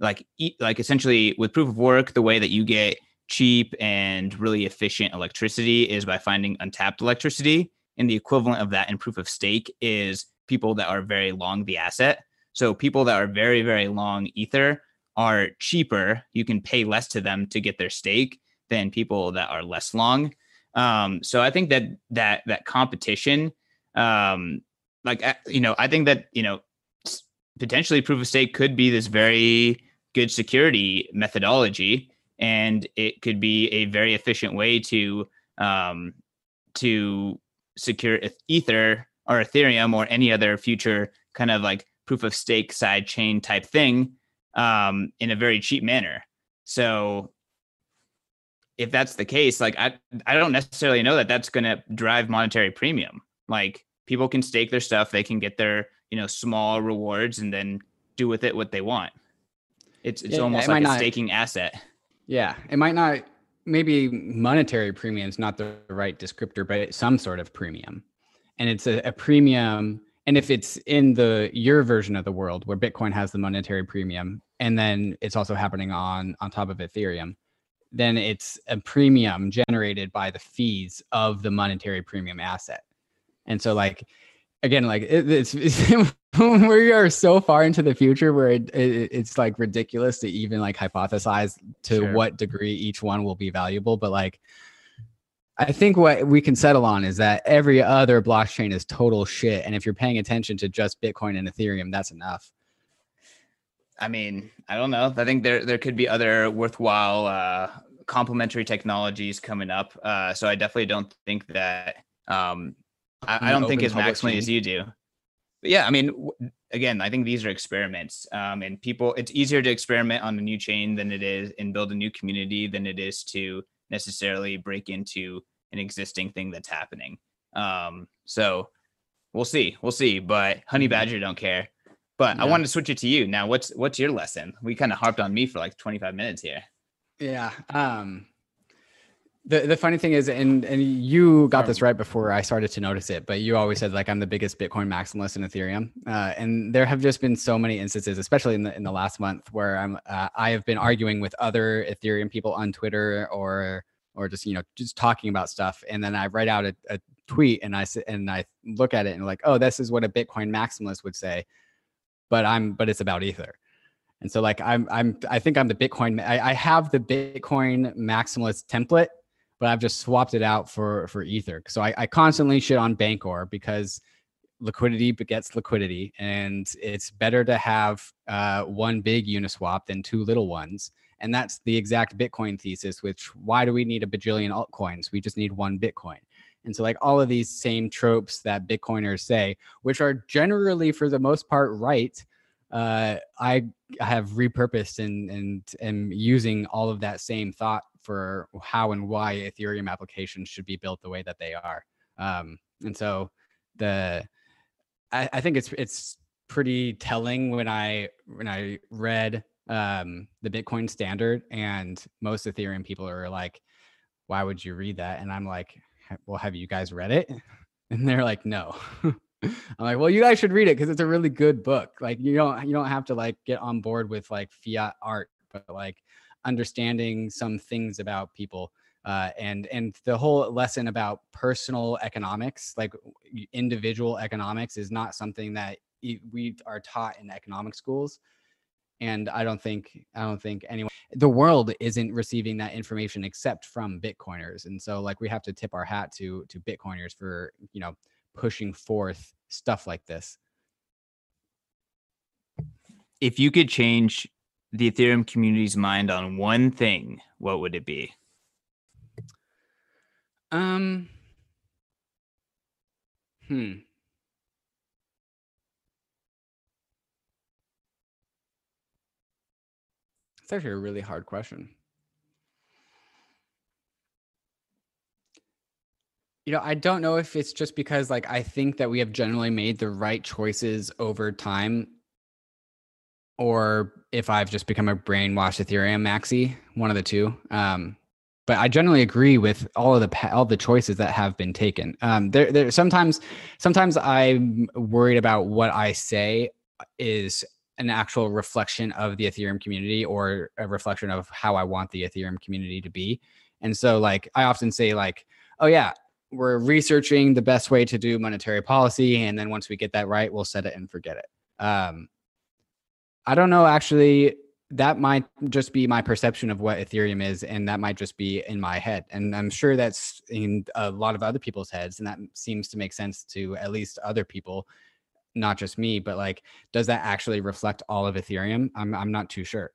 like like essentially with proof of work the way that you get cheap and really efficient electricity is by finding untapped electricity. And the equivalent of that in proof of stake is people that are very long the asset. So people that are very very long ether are cheaper. You can pay less to them to get their stake than people that are less long um, so I think that that that competition, um, like you know, I think that you know, potentially proof of stake could be this very good security methodology, and it could be a very efficient way to um, to secure Ether or Ethereum or any other future kind of like proof of stake side chain type thing um, in a very cheap manner. So if that's the case, like I I don't necessarily know that that's going to drive monetary premium. Like people can stake their stuff, they can get their you know small rewards, and then do with it what they want. It's it's yeah, almost it like a not, staking asset. Yeah, it might not. Maybe monetary premium is not the right descriptor, but some sort of premium, and it's a, a premium. And if it's in the your version of the world where Bitcoin has the monetary premium, and then it's also happening on on top of Ethereum, then it's a premium generated by the fees of the monetary premium asset. And so, like, again, like it, it's, it's we are so far into the future where it, it, it's like ridiculous to even like hypothesize to sure. what degree each one will be valuable. But like, I think what we can settle on is that every other blockchain is total shit. And if you're paying attention to just Bitcoin and Ethereum, that's enough. I mean, I don't know. I think there there could be other worthwhile uh, complementary technologies coming up. Uh, so I definitely don't think that um, I, I, don't think as maximally as you do. But yeah, I mean, w- again, I think these are experiments, um, and people. It's easier to experiment on a new chain than it is and build a new community than it is to necessarily break into an existing thing that's happening. Um, so we'll see, we'll see. But Honey mm-hmm. Badger don't care. But yeah. I wanted to switch it to you. Now, what's what's your lesson? We kind of harped on me for like 25 minutes here. Yeah. Um the the funny thing is and and you got this right before I started to notice it, but you always said like I'm the biggest Bitcoin maximalist in Ethereum. Uh, and there have just been so many instances, especially in the in the last month where I'm uh, I have been arguing with other Ethereum people on Twitter or or just you know just talking about stuff and then I write out a, a tweet and I and I look at it and like, "Oh, this is what a Bitcoin maximalist would say." But I'm but it's about ether. And so like I'm I'm I think I'm the Bitcoin. I, I have the Bitcoin maximalist template, but I've just swapped it out for for Ether. So I, I constantly shit on Bancor because liquidity begets liquidity, and it's better to have uh, one big Uniswap than two little ones. And that's the exact Bitcoin thesis. Which why do we need a bajillion altcoins? We just need one Bitcoin. And so, like all of these same tropes that Bitcoiners say, which are generally for the most part right, uh, I have repurposed and and am using all of that same thought for how and why Ethereum applications should be built the way that they are. Um, and so the I, I think it's it's pretty telling when I when I read um, the Bitcoin standard and most Ethereum people are like, why would you read that? And I'm like, well, have you guys read it? And they're like, no. I'm like, well, you guys should read it because it's a really good book. Like you don't you don't have to like get on board with like fiat art, but like understanding some things about people uh, and and the whole lesson about personal economics, like individual economics, is not something that we are taught in economic schools. And I don't think I don't think anyone the world isn't receiving that information except from Bitcoiners. And so like we have to tip our hat to to Bitcoiners for you know pushing forth stuff like this. If you could change the Ethereum community's mind on one thing, what would it be? Um Hmm. It's actually a really hard question. You know, I don't know if it's just because like I think that we have generally made the right choices over time or if I've just become a brainwashed Ethereum maxi, one of the two. Um, but I generally agree with all of the all the choices that have been taken. Um, there, there sometimes, sometimes I'm worried about what I say is an actual reflection of the Ethereum community or a reflection of how I want the Ethereum community to be. And so, like, I often say, like, oh yeah, we're researching the best way to do monetary policy and then once we get that right we'll set it and forget it. Um, i don't know actually that might just be my perception of what ethereum is and that might just be in my head. And i'm sure that's in a lot of other people's heads and that seems to make sense to at least other people not just me but like does that actually reflect all of ethereum? I'm, I'm not too sure.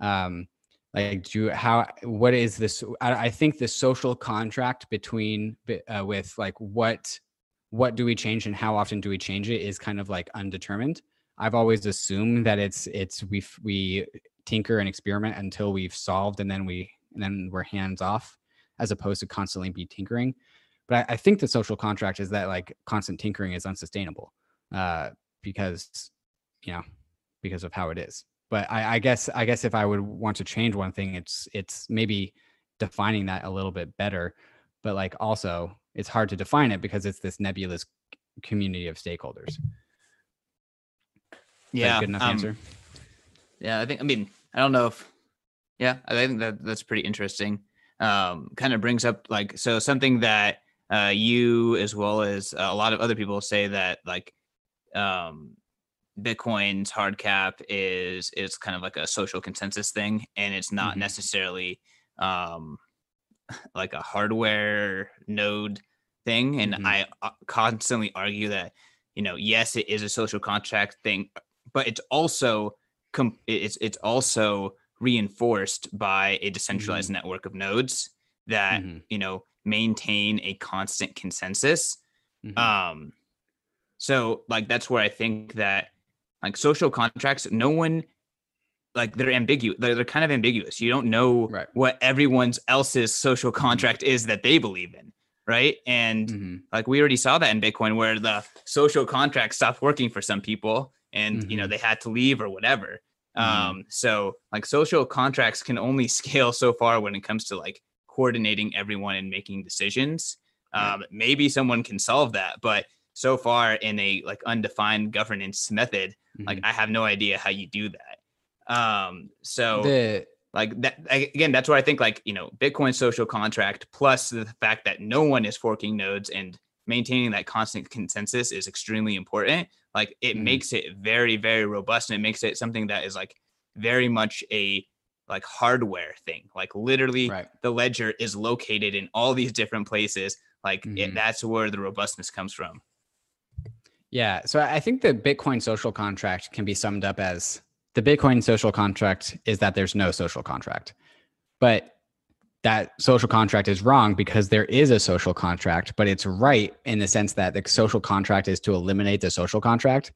Um, like do how what is this I, I think the social contract between uh, with like what what do we change and how often do we change it is kind of like undetermined. I've always assumed that it's it's we we tinker and experiment until we've solved and then we and then we're hands off as opposed to constantly be tinkering. But I, I think the social contract is that like constant tinkering is unsustainable uh because you know because of how it is but I, I guess I guess if I would want to change one thing, it's it's maybe defining that a little bit better. But like also, it's hard to define it because it's this nebulous community of stakeholders. Yeah, good enough um, answer. Yeah, I think. I mean, I don't know if. Yeah, I think that that's pretty interesting. Um, kind of brings up like so something that uh, you as well as a lot of other people say that like um, Bitcoin's hard cap is is kind of like a social consensus thing, and it's not mm-hmm. necessarily um, like a hardware node thing. And mm-hmm. I uh, constantly argue that you know, yes, it is a social contract thing, but it's also com- it's it's also reinforced by a decentralized mm-hmm. network of nodes that mm-hmm. you know maintain a constant consensus. Mm-hmm. Um, so like that's where I think that like social contracts no one like they're ambiguous they're, they're kind of ambiguous you don't know right. what everyone's else's social contract is that they believe in right and mm-hmm. like we already saw that in bitcoin where the social contract stopped working for some people and mm-hmm. you know mm-hmm. they had to leave or whatever mm-hmm. um so like social contracts can only scale so far when it comes to like coordinating everyone and making decisions um maybe someone can solve that but so far in a like undefined governance method Mm-hmm. Like I have no idea how you do that. Um, so the, like that again, that's what I think. Like you know, Bitcoin social contract plus the fact that no one is forking nodes and maintaining that constant consensus is extremely important. Like it mm-hmm. makes it very very robust and it makes it something that is like very much a like hardware thing. Like literally, Right. the ledger is located in all these different places. Like it, Mhm. that's where the robustness comes from. Yeah. So I think the Bitcoin social contract can be summed up as the Bitcoin social contract is that there's no social contract. But that social contract is wrong because there is a social contract, but it's right in the sense that the social contract is to eliminate the social contract,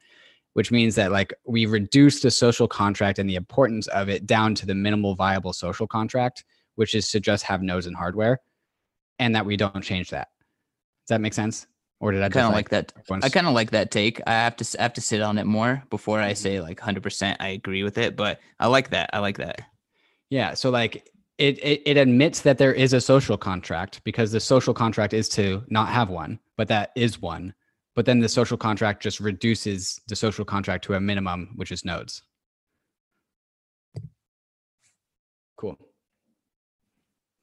which means that like we reduce the social contract and the importance of it down to the minimal viable social contract, which is to just have nodes and hardware, and that we don't change that. Does that make sense? Or did I I kind of like that. once- I kind of like that take. I have to I have to sit on it more before I say like 100% I agree with it, but I like that. I like that. Yeah. So like it, it it admits that there is a social contract because the social contract is to not have one, but that is one. But then the social contract just reduces the social contract to a minimum, which is nodes. Cool.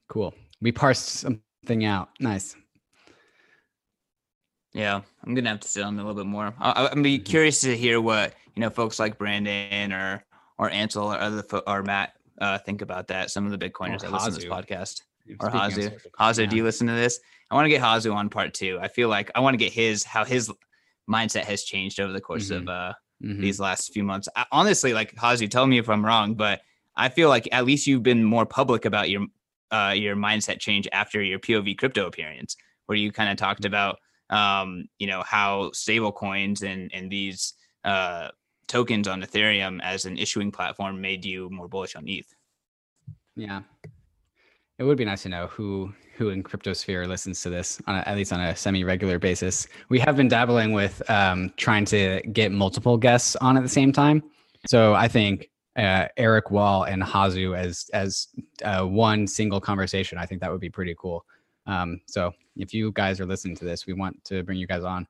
Cool. We parsed something out. Nice. Yeah, I'm gonna have to sit on it a little bit more. I, I'm be Mhm. curious to hear what you know folks like Brandon or or Ansel or other fo- or Matt uh, think about that. Some of the Bitcoiners that listen to this podcast or Hasu. Hasu, do you listen to this? I want to get Hasu on part two. I feel like I want to get his how his mindset has changed over the course of uh, Mhm. these last few months. I, honestly, like Hasu, tell me if I'm wrong, but I feel like at least you've been more public about your uh, your mindset change after your POV crypto appearance, where you kind of talked about um, you know how stable coins and and these uh, tokens on Ethereum as an issuing platform made you more bullish on ETH. Yeah. It would be nice to know who who in cryptosphere listens to this on a, at least on a semi-regular basis. We have been dabbling with um, trying to get multiple guests on at the same time. So I think uh, Eric Wall and Hasu as as uh, one single conversation. I think that would be pretty cool. Um, so if you guys are listening to this, we want to bring you guys on.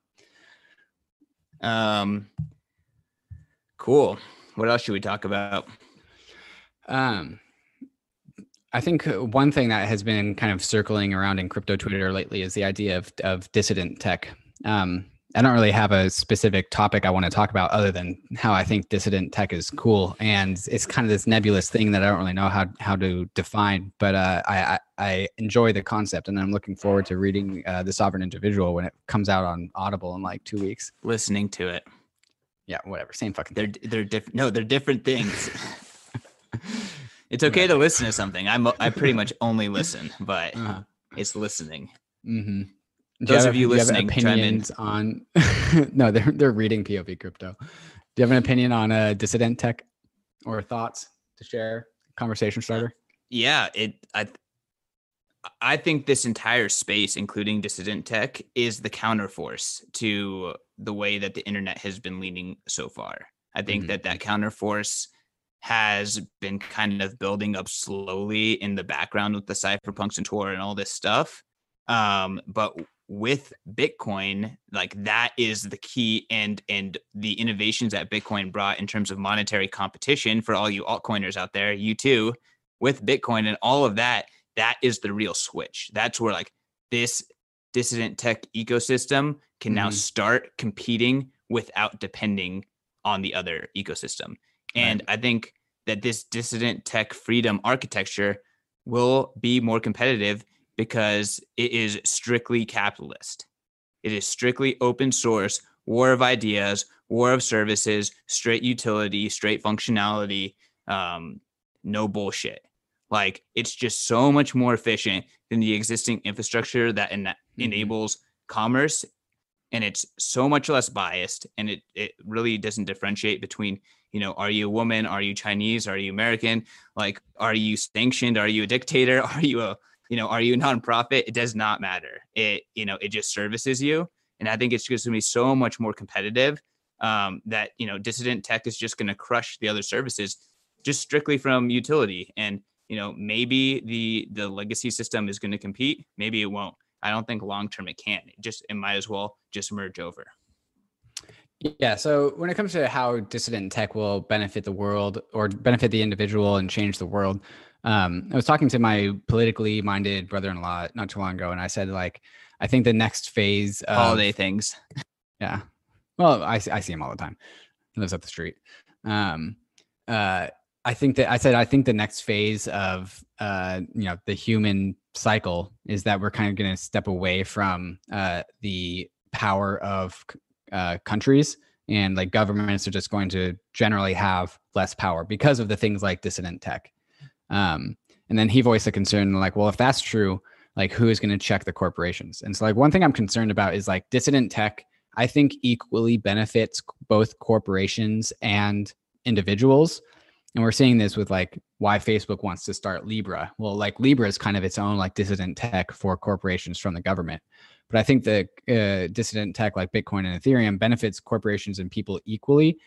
Um, cool. What else should we talk about? Um, I think one thing that has been kind of circling around in crypto Twitter lately is the idea of of dissident tech. Um, I don't really have a specific topic I want to talk about other than how I think dissident tech is cool, and it's kind of this nebulous thing that I don't really know how how to define. But uh, I, I enjoy the concept, and I'm looking forward to reading uh, the Sovereign Individual when it comes out on Audible in like two weeks. Listening to it. Yeah, whatever, same fucking. They're they're different. No, they're different things. it's okay to listen to something. I'm I pretty much only listen, but Uh, it's listening. Mm-hmm. Those of you listening, opinions on no, they're they're reading POV crypto. Do you have an opinion on a dissident tech or thoughts to share? Conversation starter. Yeah, it I I think this entire space, including dissident tech, is the counterforce to the way that the internet has been leaning so far. I think Mhm. that that counterforce has been kind of building up slowly in the background with the cypherpunks and Tor and all this stuff. Um, but with Bitcoin, like that is the key and and the innovations that Bitcoin brought in terms of monetary competition for all you altcoiners out there, you too, with Bitcoin and all of that, that is the real switch. That's where like this dissident tech ecosystem can now Mhm. start competing without depending on the other ecosystem. And I think that this dissident tech freedom architecture will be more competitive because it is strictly capitalist. It is strictly open source, war of ideas, war of services, straight utility, straight functionality, um, no bullshit. Like it's just so much more efficient than the existing infrastructure that ena- Mhm. enables commerce and it's so much less biased and it it really doesn't differentiate between you know are you a woman are you chinese are you american like are you sanctioned are you a dictator are you a you know are you a nonprofit? It does not matter. It you know it just services you. And i think it's just going to be so much more competitive um, that you know dissident tech is just going to crush the other services just strictly from utility. And you know maybe the the legacy system is going to compete. Maybe it won't. I don't think long term it can it just it might as well just merge over. Yeah. So when it comes to how dissident tech will benefit the world or benefit the individual and change the world, um, I was talking to my politically minded brother-in-law not too long ago, and I said like, I think the next phase of holiday things Yeah. Well, I, see- I see him all the time. He lives up the street. Um, uh, I think that I said I think the next phase of uh, you know the human cycle is that we're kind of going to step away from uh, the power of uh, countries and like governments are just going to generally have less power because of the things like dissident tech. Um, and then he voiced a concern like, well, if that's true, like who is going to check the corporations? And so like one thing I'm concerned about is like dissident tech. I think equally benefits both corporations and individuals. And we're seeing this with like why Facebook wants to start Libra. Well, like Libra is kind of its own like dissident tech for corporations from the government. But I think the uh, dissident tech like Bitcoin and Ethereum benefits corporations and people equally.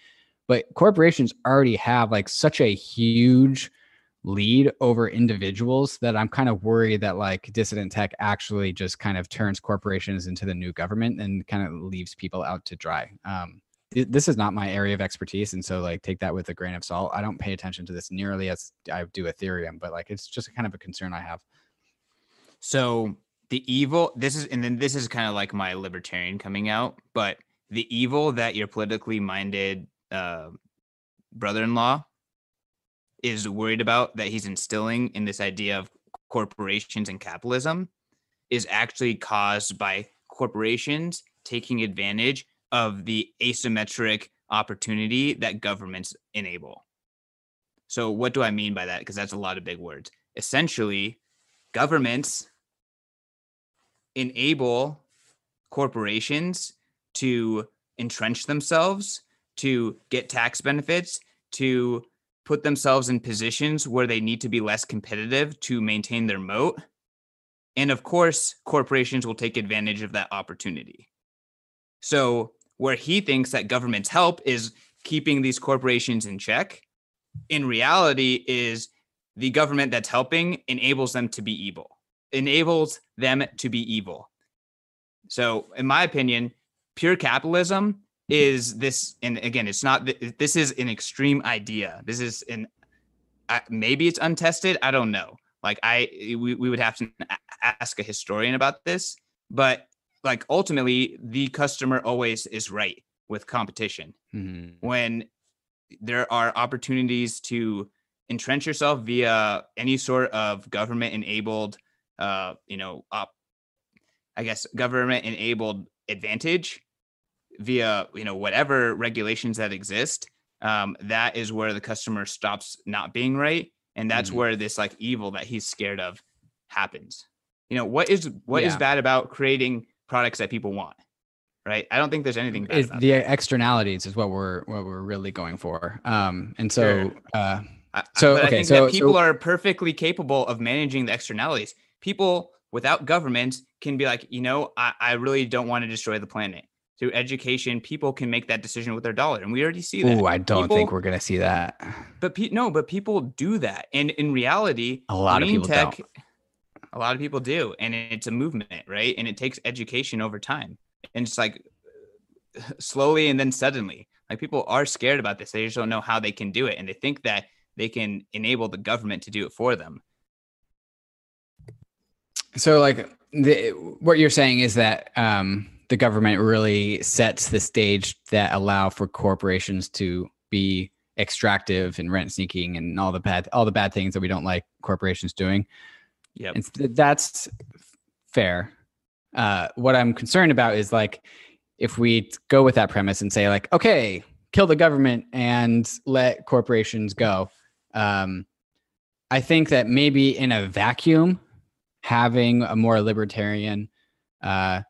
But corporations already have like such a huge lead over individuals that I'm kind of worried that like dissident tech actually just kind of turns corporations into the new government and kind of leaves people out to dry. Um, this is not my area of expertise and so like take that with a grain of salt i don't pay attention to this nearly as i do ethereum but like it's just kind of a concern i have so the evil this is and then this is kind of like my libertarian coming out but the evil that your politically minded uh, brother-in-law is worried about that he's instilling in this idea of corporations and capitalism is actually caused by corporations taking advantage of the asymmetric opportunity that governments enable. So, what do I mean by that? Because that's a lot of big words. Essentially, governments enable corporations to entrench themselves, to get tax benefits, to put themselves in positions where they need to be less competitive to maintain their moat. And of course, corporations will take advantage of that opportunity. So, where he thinks that government's help is keeping these corporations in check, in reality, is the government that's helping enables them to be evil enables them to be evil. So, in my opinion, pure capitalism is this, and again, it's not. This is an extreme idea. This is an maybe it's untested. I don't know. Like I, we, we would have to ask a historian about this, but like ultimately, the customer always is right with competition. Mm-hmm. When there are opportunities to entrench yourself via any sort of government enabled uh, you know, op, I guess government enabled advantage via, you know, whatever regulations that exist. Um, that is where the customer stops not being right. And that's mm-hmm. where this like evil that he's scared of happens. You know, what is what yeah. is bad about creating products that people want? right? I don't think there's anything bad. the that. externalities is what we're what we're really going for. Um, and so, sure. uh, so okay, I think so, that people so, are perfectly capable of managing the externalities people without government can be like, you know, I, I really don't want to destroy the planet. Through education, people can make that decision with their dollar, and we already see that. Ooh, I don't people, think we're gonna see that. But pe- no, but people do that, and in reality, a lot of people tech, don't. A lot of people do, and it's a movement, right? And it takes education over time, and it's like slowly and then suddenly. Like people are scared about this; they just don't know how they can do it, and they think that they can enable the government to do it for them. So, like, the, what you're saying is that um, the government really sets the stage that allow for corporations to be extractive and rent seeking and all the bad all the bad things that we don't like corporations doing. Yeah, that's fair. Uh, what I'm concerned about is like if we go with that premise and say like, okay, kill the government and let corporations go. Um, I think that maybe in a vacuum, having a more libertarian uh,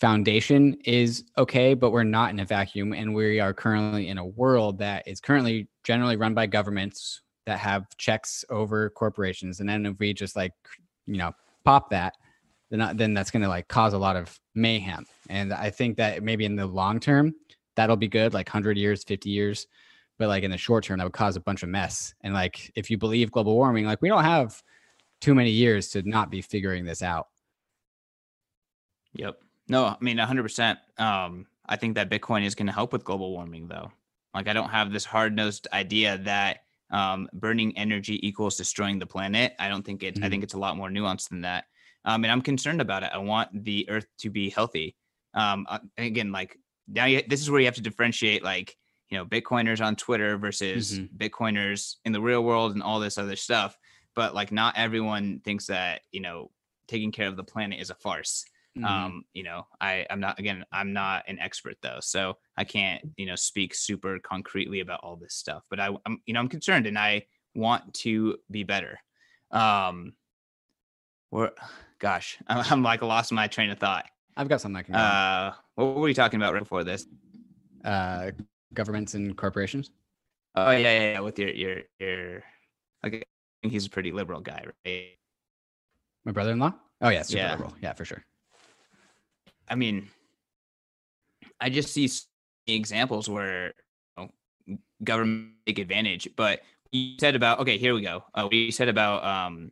foundation is okay, but we're not in a vacuum. And we are currently in a world that is currently generally run by governments that have checks over corporations. And then if we just like, you know, pop that, then, then that's going to like cause a lot of mayhem. And I think that maybe in the long term, that'll be good, like 100 years, 50 years. But like in the short term, that would cause a bunch of mess. And like if you believe global warming, like we don't have too many years to not be figuring this out. Yep. No, I mean 100%. Um I think that Bitcoin is going to help with global warming though. Like I don't have this hard-nosed idea that um, burning energy equals destroying the planet. I don't think it. Mm-hmm. I think it's a lot more nuanced than that. Um, and I'm concerned about it. I want the Earth to be healthy. Um, uh, again, like now, you, this is where you have to differentiate. Like you know Bitcoiners on Twitter versus Mhm. Bitcoiners in the real world and all this other stuff. But like, not everyone thinks that you know taking care of the planet is a farce. Mhm. Um, you know, I I'm not again, I'm not an expert though, so I can't you know speak super concretely about all this stuff. But I, I'm you know I'm concerned and I want to be better. Um, or gosh, I'm, I'm like lost my train of thought. I've got something I can. Uh, what were we talking about right before this? uh, governments and corporations. Oh yeah, yeah, yeah. With your your your, think he's a pretty liberal guy, right? My brother-in-law. Oh yeah, super Yeah. liberal. Yeah, for sure. I mean, I just see so examples where you know, government take advantage. But you said about okay, here we go. Uh, we said about um,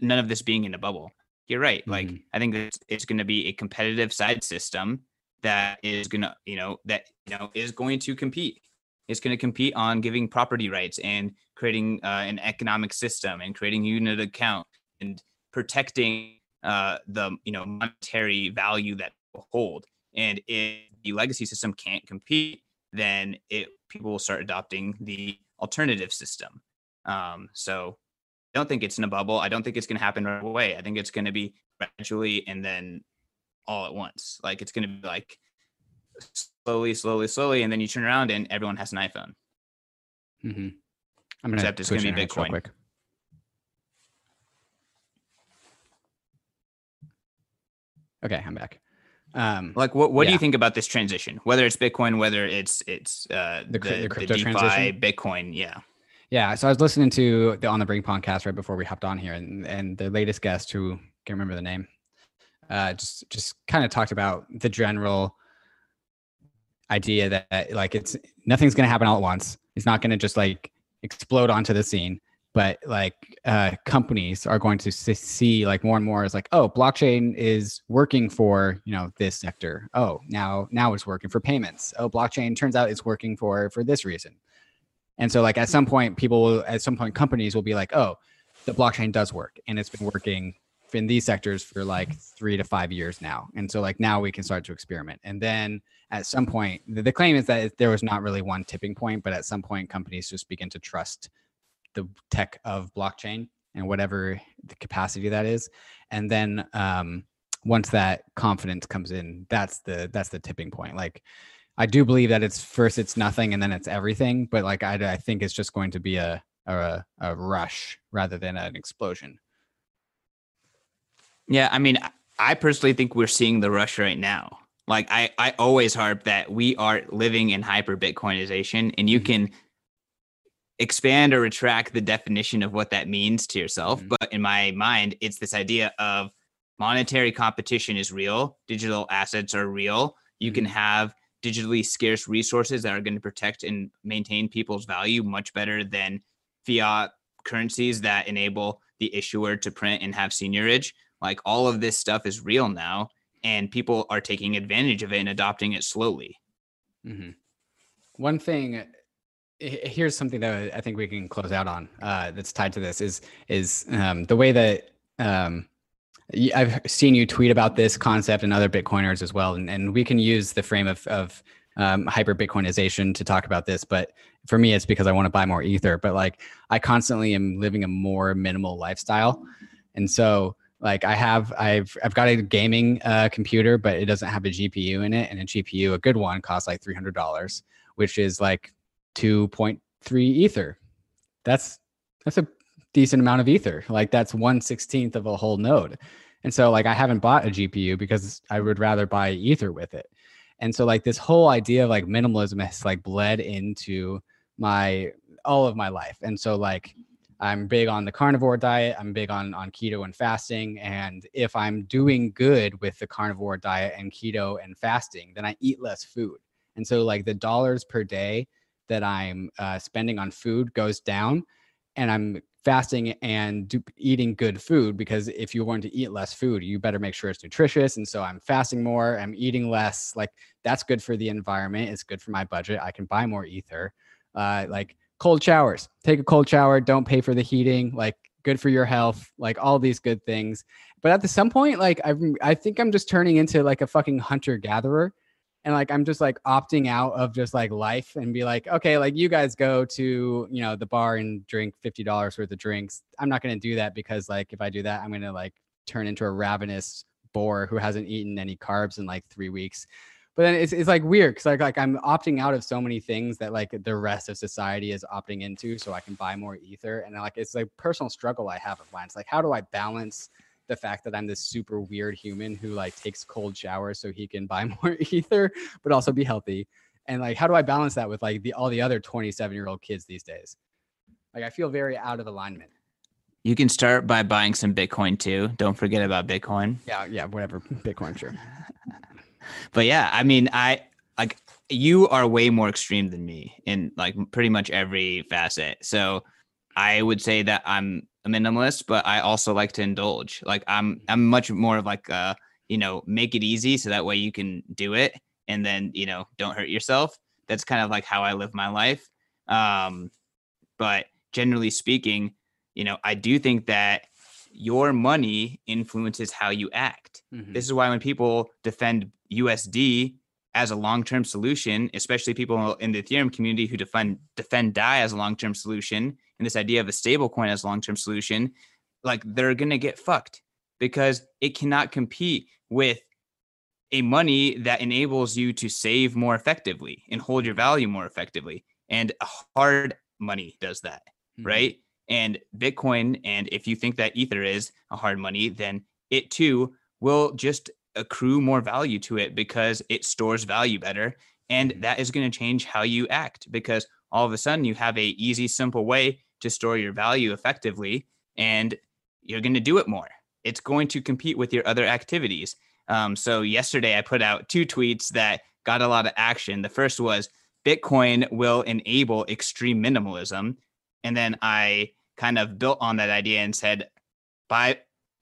none of this being in a bubble. You're right. Like Mhm. I think that it's going to be a competitive side system that is going to you know that you know is going to compete. It's going to compete on giving property rights and creating uh, an economic system and creating unit account and protecting uh, the you know monetary value that hold. And if the legacy system can't compete, then it people will start adopting the alternative system. Um, so I don't think it's in a bubble. I don't think it's going to happen right away. I think it's going to be gradually and then all at once. Like it's going to be like slowly, slowly, slowly, and then you turn around and everyone has an iPhone. hmm I'm gonna Except it's gonna be Bitcoin. quick. Okay, I'm back. Um, Like, what what do you think about this transition? Whether it's Bitcoin, whether it's it's uh, The cryp- the crypto DeFi, transition? Bitcoin, yeah. Yeah, so I was listening to the On the Brink podcast right before we hopped on here, and and the latest guest, who can't remember the name, uh, just just kind of talked about the general idea that like it's nothing's going to happen all at once. It's not going to just like explode onto the scene, but like uh, companies are going to see like more and more as like, oh, blockchain is working for you know this sector. Oh, now now it's working for payments. Oh, blockchain turns out it's working for for this reason. And so like at some point, people will at some point companies will be like, oh, the blockchain does work, and it's been working in these sectors for like three to five years now. And so like now we can start to experiment. And then at some point, the, the claim is that there was not really one tipping point, but at some point, companies just begin to trust the tech of blockchain and whatever the capacity that is. And then um, once that confidence comes in, that's the that's the tipping point. Like I do believe that it's first it's nothing and then it's everything, but like I, I think it's just going to be a a, a rush rather than an explosion. Yeah, I mean, I- personally think we're seeing the rush right now. Like I, I always harp that we are living in hyper Bitcoinization, and you Mhm. can expand or retract the definition of what that means to yourself. Mhm. But in my mind, it's this idea of monetary competition is real, digital assets are real. You can Mhm. have digitally scarce resources that are going to protect and maintain people's value much better than fiat currencies that enable the issuer to print and have seigniorage. Like all of this stuff is real now, and people are taking advantage of it and adopting it slowly. hmm One thing, here's something that I think we can close out on uh, that's tied to this is is um, the way that um, I've seen you tweet about this concept and other Bitcoiners as well, and, and we can use the frame of of um, hyper Bitcoinization to talk about this. But for me, it's because I want to buy more Ether. But like, I constantly am living a more minimal lifestyle, and so like I have I've I've got a gaming uh, computer, but it doesn't have a GPU in it, and a GPU, a good one, costs like three hundred dollars, which is like two point three Ether. That's that's a decent amount of Ether. Like that's one sixteenth of a whole node. And so like I haven't bought a GPU because I would rather buy Ether with it. And so like this whole idea of like minimalism has like bled into my all of my life. And so like I'm big on the carnivore diet. I'm big on on keto and fasting. And if I'm doing good with the carnivore diet and keto and fasting, then I eat less food. And so like the dollars per day that I'm uh, spending on food goes down, and I'm fasting and do, eating good food because if you want to eat less food, you better make sure it's nutritious. And so I'm fasting more. I'm eating less. Like that's good for the environment. It's good for my budget. I can buy more ether. Uh, like cold showers. Take a cold shower. Don't pay for the heating. Like good for your health. Like all these good things. But at the some point, like I, I think I'm just turning into like a fucking hunter gatherer. And like i'm just like opting out of just like life and be like okay like you guys go to you know the bar and drink $50 worth of drinks. I'm not going to do that because like if i do that i'm going to like turn into a ravenous boar who hasn't eaten any carbs in like three weeks. But then it's, it's like weird because like, like i'm opting out of so many things that like the rest of society is opting into so i can buy more ether. And like it's like personal struggle i have of mine. It's like how do i balance the fact that I'm this super weird human who like takes cold showers so he can buy more ether, but also be healthy. And like, how do I balance that with like the all the other 27 year old kids these days? Like, I feel very out of alignment. You can start by buying some Bitcoin too. Don't forget about Bitcoin. Yeah, yeah, whatever. Bitcoin, sure. but yeah, I mean, I like you are way more extreme than me in like pretty much every facet. So I would say that I'm a minimalist, but I also like to indulge. Like I'm I'm much more of like uh, you know, make it easy so that way you can do it and then, you know, don't hurt yourself. That's kind of like how I live my life. Um, but generally speaking, you know, I do think that your money influences how you act. Mm-hmm. This is why when people defend USD as a long-term solution, especially people in the Ethereum community who defend defend DAI as a long-term solution, and this idea of a stable coin as a long-term solution, like they're gonna get fucked because it cannot compete with a money that enables you to save more effectively and hold your value more effectively. And hard money does that, mm-hmm. right? And Bitcoin, and if you think that Ether is a hard money, then it too will just accrue more value to it because it stores value better and mm-hmm. that is going to change how you act because all of a sudden you have a easy simple way to store your value effectively and you're going to do it more. It's going to compete with your other activities. Um, so yesterday i put out two tweets that got a lot of action. The first was bitcoin will enable extreme minimalism and then i kind of built on that idea and said buy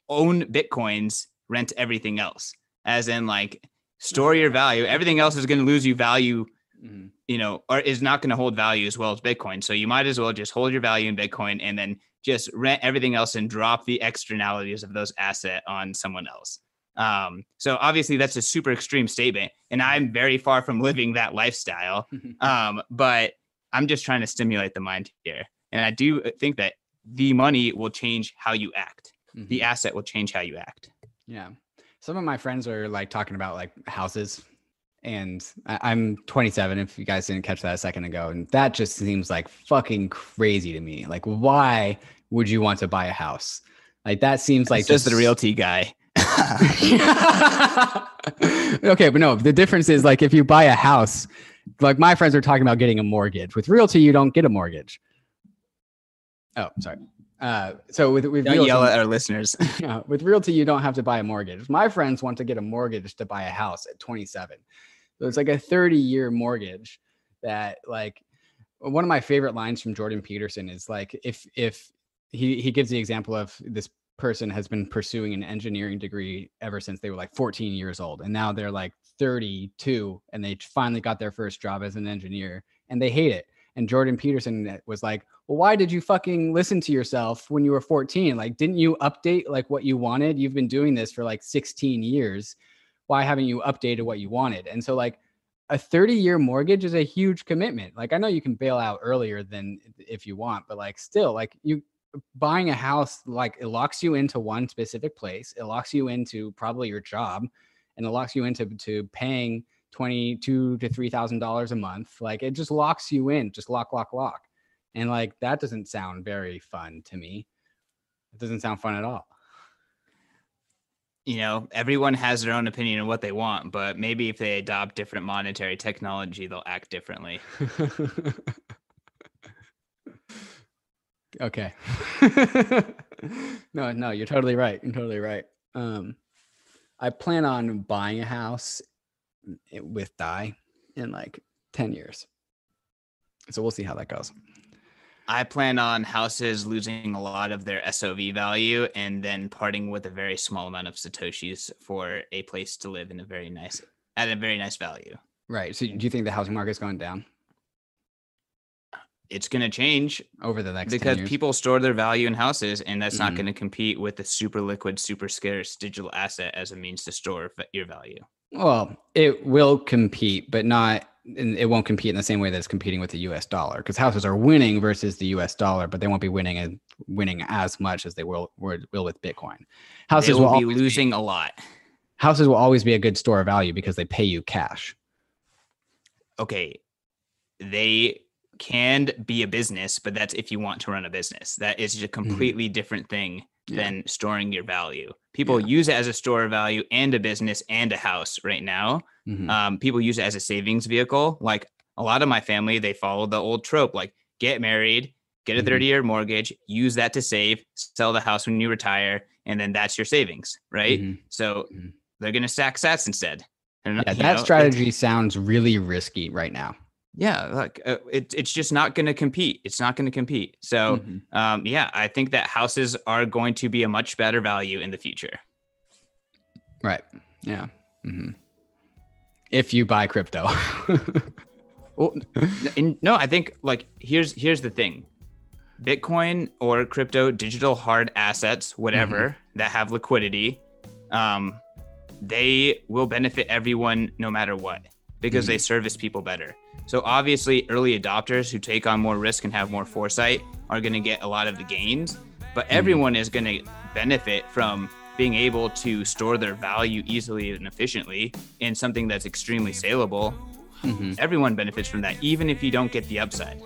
own bitcoins rent everything else. As in like store your value. Everything else is going to lose you value mm-hmm. You know or is not going to hold value as well as bitcoin. So you might as well just hold your value in bitcoin and then just rent everything else and drop the externalities of those asset on someone else. Um, so obviously that's a super extreme statement and i'm very far from living that lifestyle. Um, but i'm just trying to stimulate the mind here. And i do think that the money will change how you act. Mm-hmm. the asset will change how you act. Yeah. Some of my friends are like talking about like houses and I- am 27 if you guys didn't catch that a second ago and that just seems like fucking crazy to me like why would you want to buy a house like that seems like just, just the realty guy okay but no the difference is like if you buy a house like my friends are talking about getting a mortgage with realty you don't get a mortgage oh sorry uh, so with with don't realty, yell at our listeners. yeah, with realty, you don't have to buy a mortgage. My friends want to get a mortgage to buy a house at 27. So it's like a 30 year mortgage that like one of my favorite lines from Jordan Peterson is like if if he he gives the example of this person has been pursuing an engineering degree ever since they were like 14 years old and now they're like 32 and they finally got their first job as an engineer and they hate it and Jordan Peterson uh, was like, well, why did you fucking listen to yourself when you were 14? Like, didn't you update like what you wanted? You've been doing this for like 16 years. Why haven't you updated what you wanted? And so, like, a 30 year mortgage is a huge commitment. Like, I know you can bail out earlier than if you want, but like, still, like, you buying a house, like, it locks you into one specific place, it locks you into probably your job, and it locks you into to paying twenty-two to three thousand dollars a month. Like it just locks you in, just lock, lock, lock. And like that doesn't sound very fun to me. It doesn't sound fun at all. You know, everyone has their own opinion on what they want, but maybe if they adopt different monetary technology, they'll act differently. okay. no, no, you're totally right. You're totally right. Um, I plan on buying a house with DAI in like 10 years. So we'll see how that goes. I plan on houses losing a lot of their SOV value and then parting with a very small amount of satoshis for a place to live in a very nice at a very nice value. Right. So do you think the housing market is going down? It's going to change over the next because people store their value in houses, and that's mm-hmm. not going to compete with the super liquid, super scarce digital asset as a means to store your value. Well, it will compete, but not. It won't compete in the same way that it's competing with the U.S. dollar because houses are winning versus the U.S. dollar, but they won't be winning and winning as much as they will will with Bitcoin. Houses will, will, be losing be, a lot. Houses will always be a good store of value because they pay you cash. Okay, they can be a business, but that's if you want to run a business. That is a mm-hmm. completely mm-hmm. different thing yeah. than storing your value. People yeah. use it as a store of value and a business and a house right now. Mm-hmm. Um, people use it as a savings vehicle. Like a lot of my family, they follow the old trope like get married, get a mm-hmm. 30 year mortgage, use that to save, sell the house when you retire, and then that's your savings, right? Mm-hmm. So mm-hmm. they're going to stack sats instead. And, yeah, that know, strategy sounds really risky right now yeah like uh, it, it's just not going to compete it's not going to compete so mm-hmm. um, yeah i think that houses are going to be a much better value in the future right yeah mm-hmm. If you buy crypto well in, no i think like here's here's the thing bitcoin or crypto digital hard assets whatever mm-hmm. that have liquidity um, they will benefit everyone no matter what because they mm-hmm. service people better so obviously, early adopters who take on more risk and have more foresight are going to get a lot of the gains, but mm-hmm. everyone is going to benefit from being able to store their value easily and efficiently in something that's extremely saleable. Mm-hmm. Everyone benefits from that, even if you don't get the upside,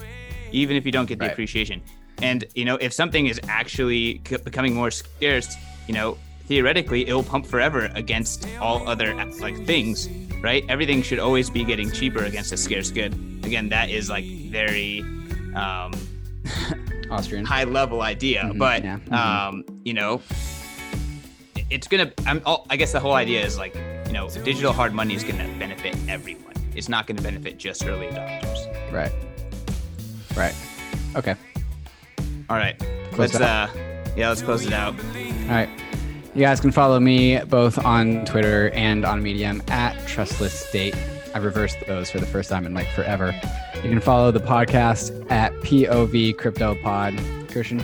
even if you don't get the right. appreciation. And you know, if something is actually becoming more scarce, you know, theoretically it will pump forever against all other like things right? Everything should always be getting cheaper against a scarce good. Again, that is like very um, Austrian high level idea, mm-hmm, but yeah. mm-hmm. um, you know, it's gonna. I'm, I guess the whole idea is like you know, digital hard money is gonna benefit everyone. It's not gonna benefit just early adopters. Right. Right. Okay. All right. Close let's uh, yeah, let's close it out. All right. You guys can follow me both on Twitter and on Medium at Trustless State. I reversed those for the first time in like forever. You can follow the podcast at POV Crypto Pod. Christian.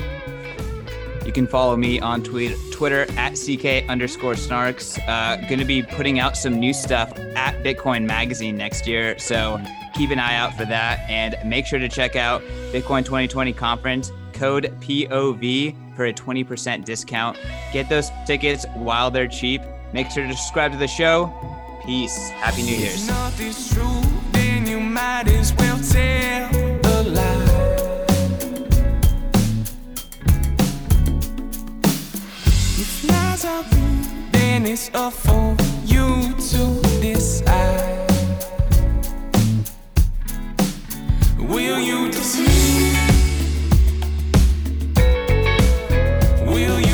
You can follow me on tweet, Twitter at CK underscore snarks. Uh, going to be putting out some new stuff at Bitcoin Magazine next year. So keep an eye out for that. And make sure to check out Bitcoin 2020 conference, code POV for a 20% discount. Get those tickets while they're cheap. Make sure to subscribe to the show. Peace. Happy New Year's. It's are for you to decide. Will you deceive? Will you?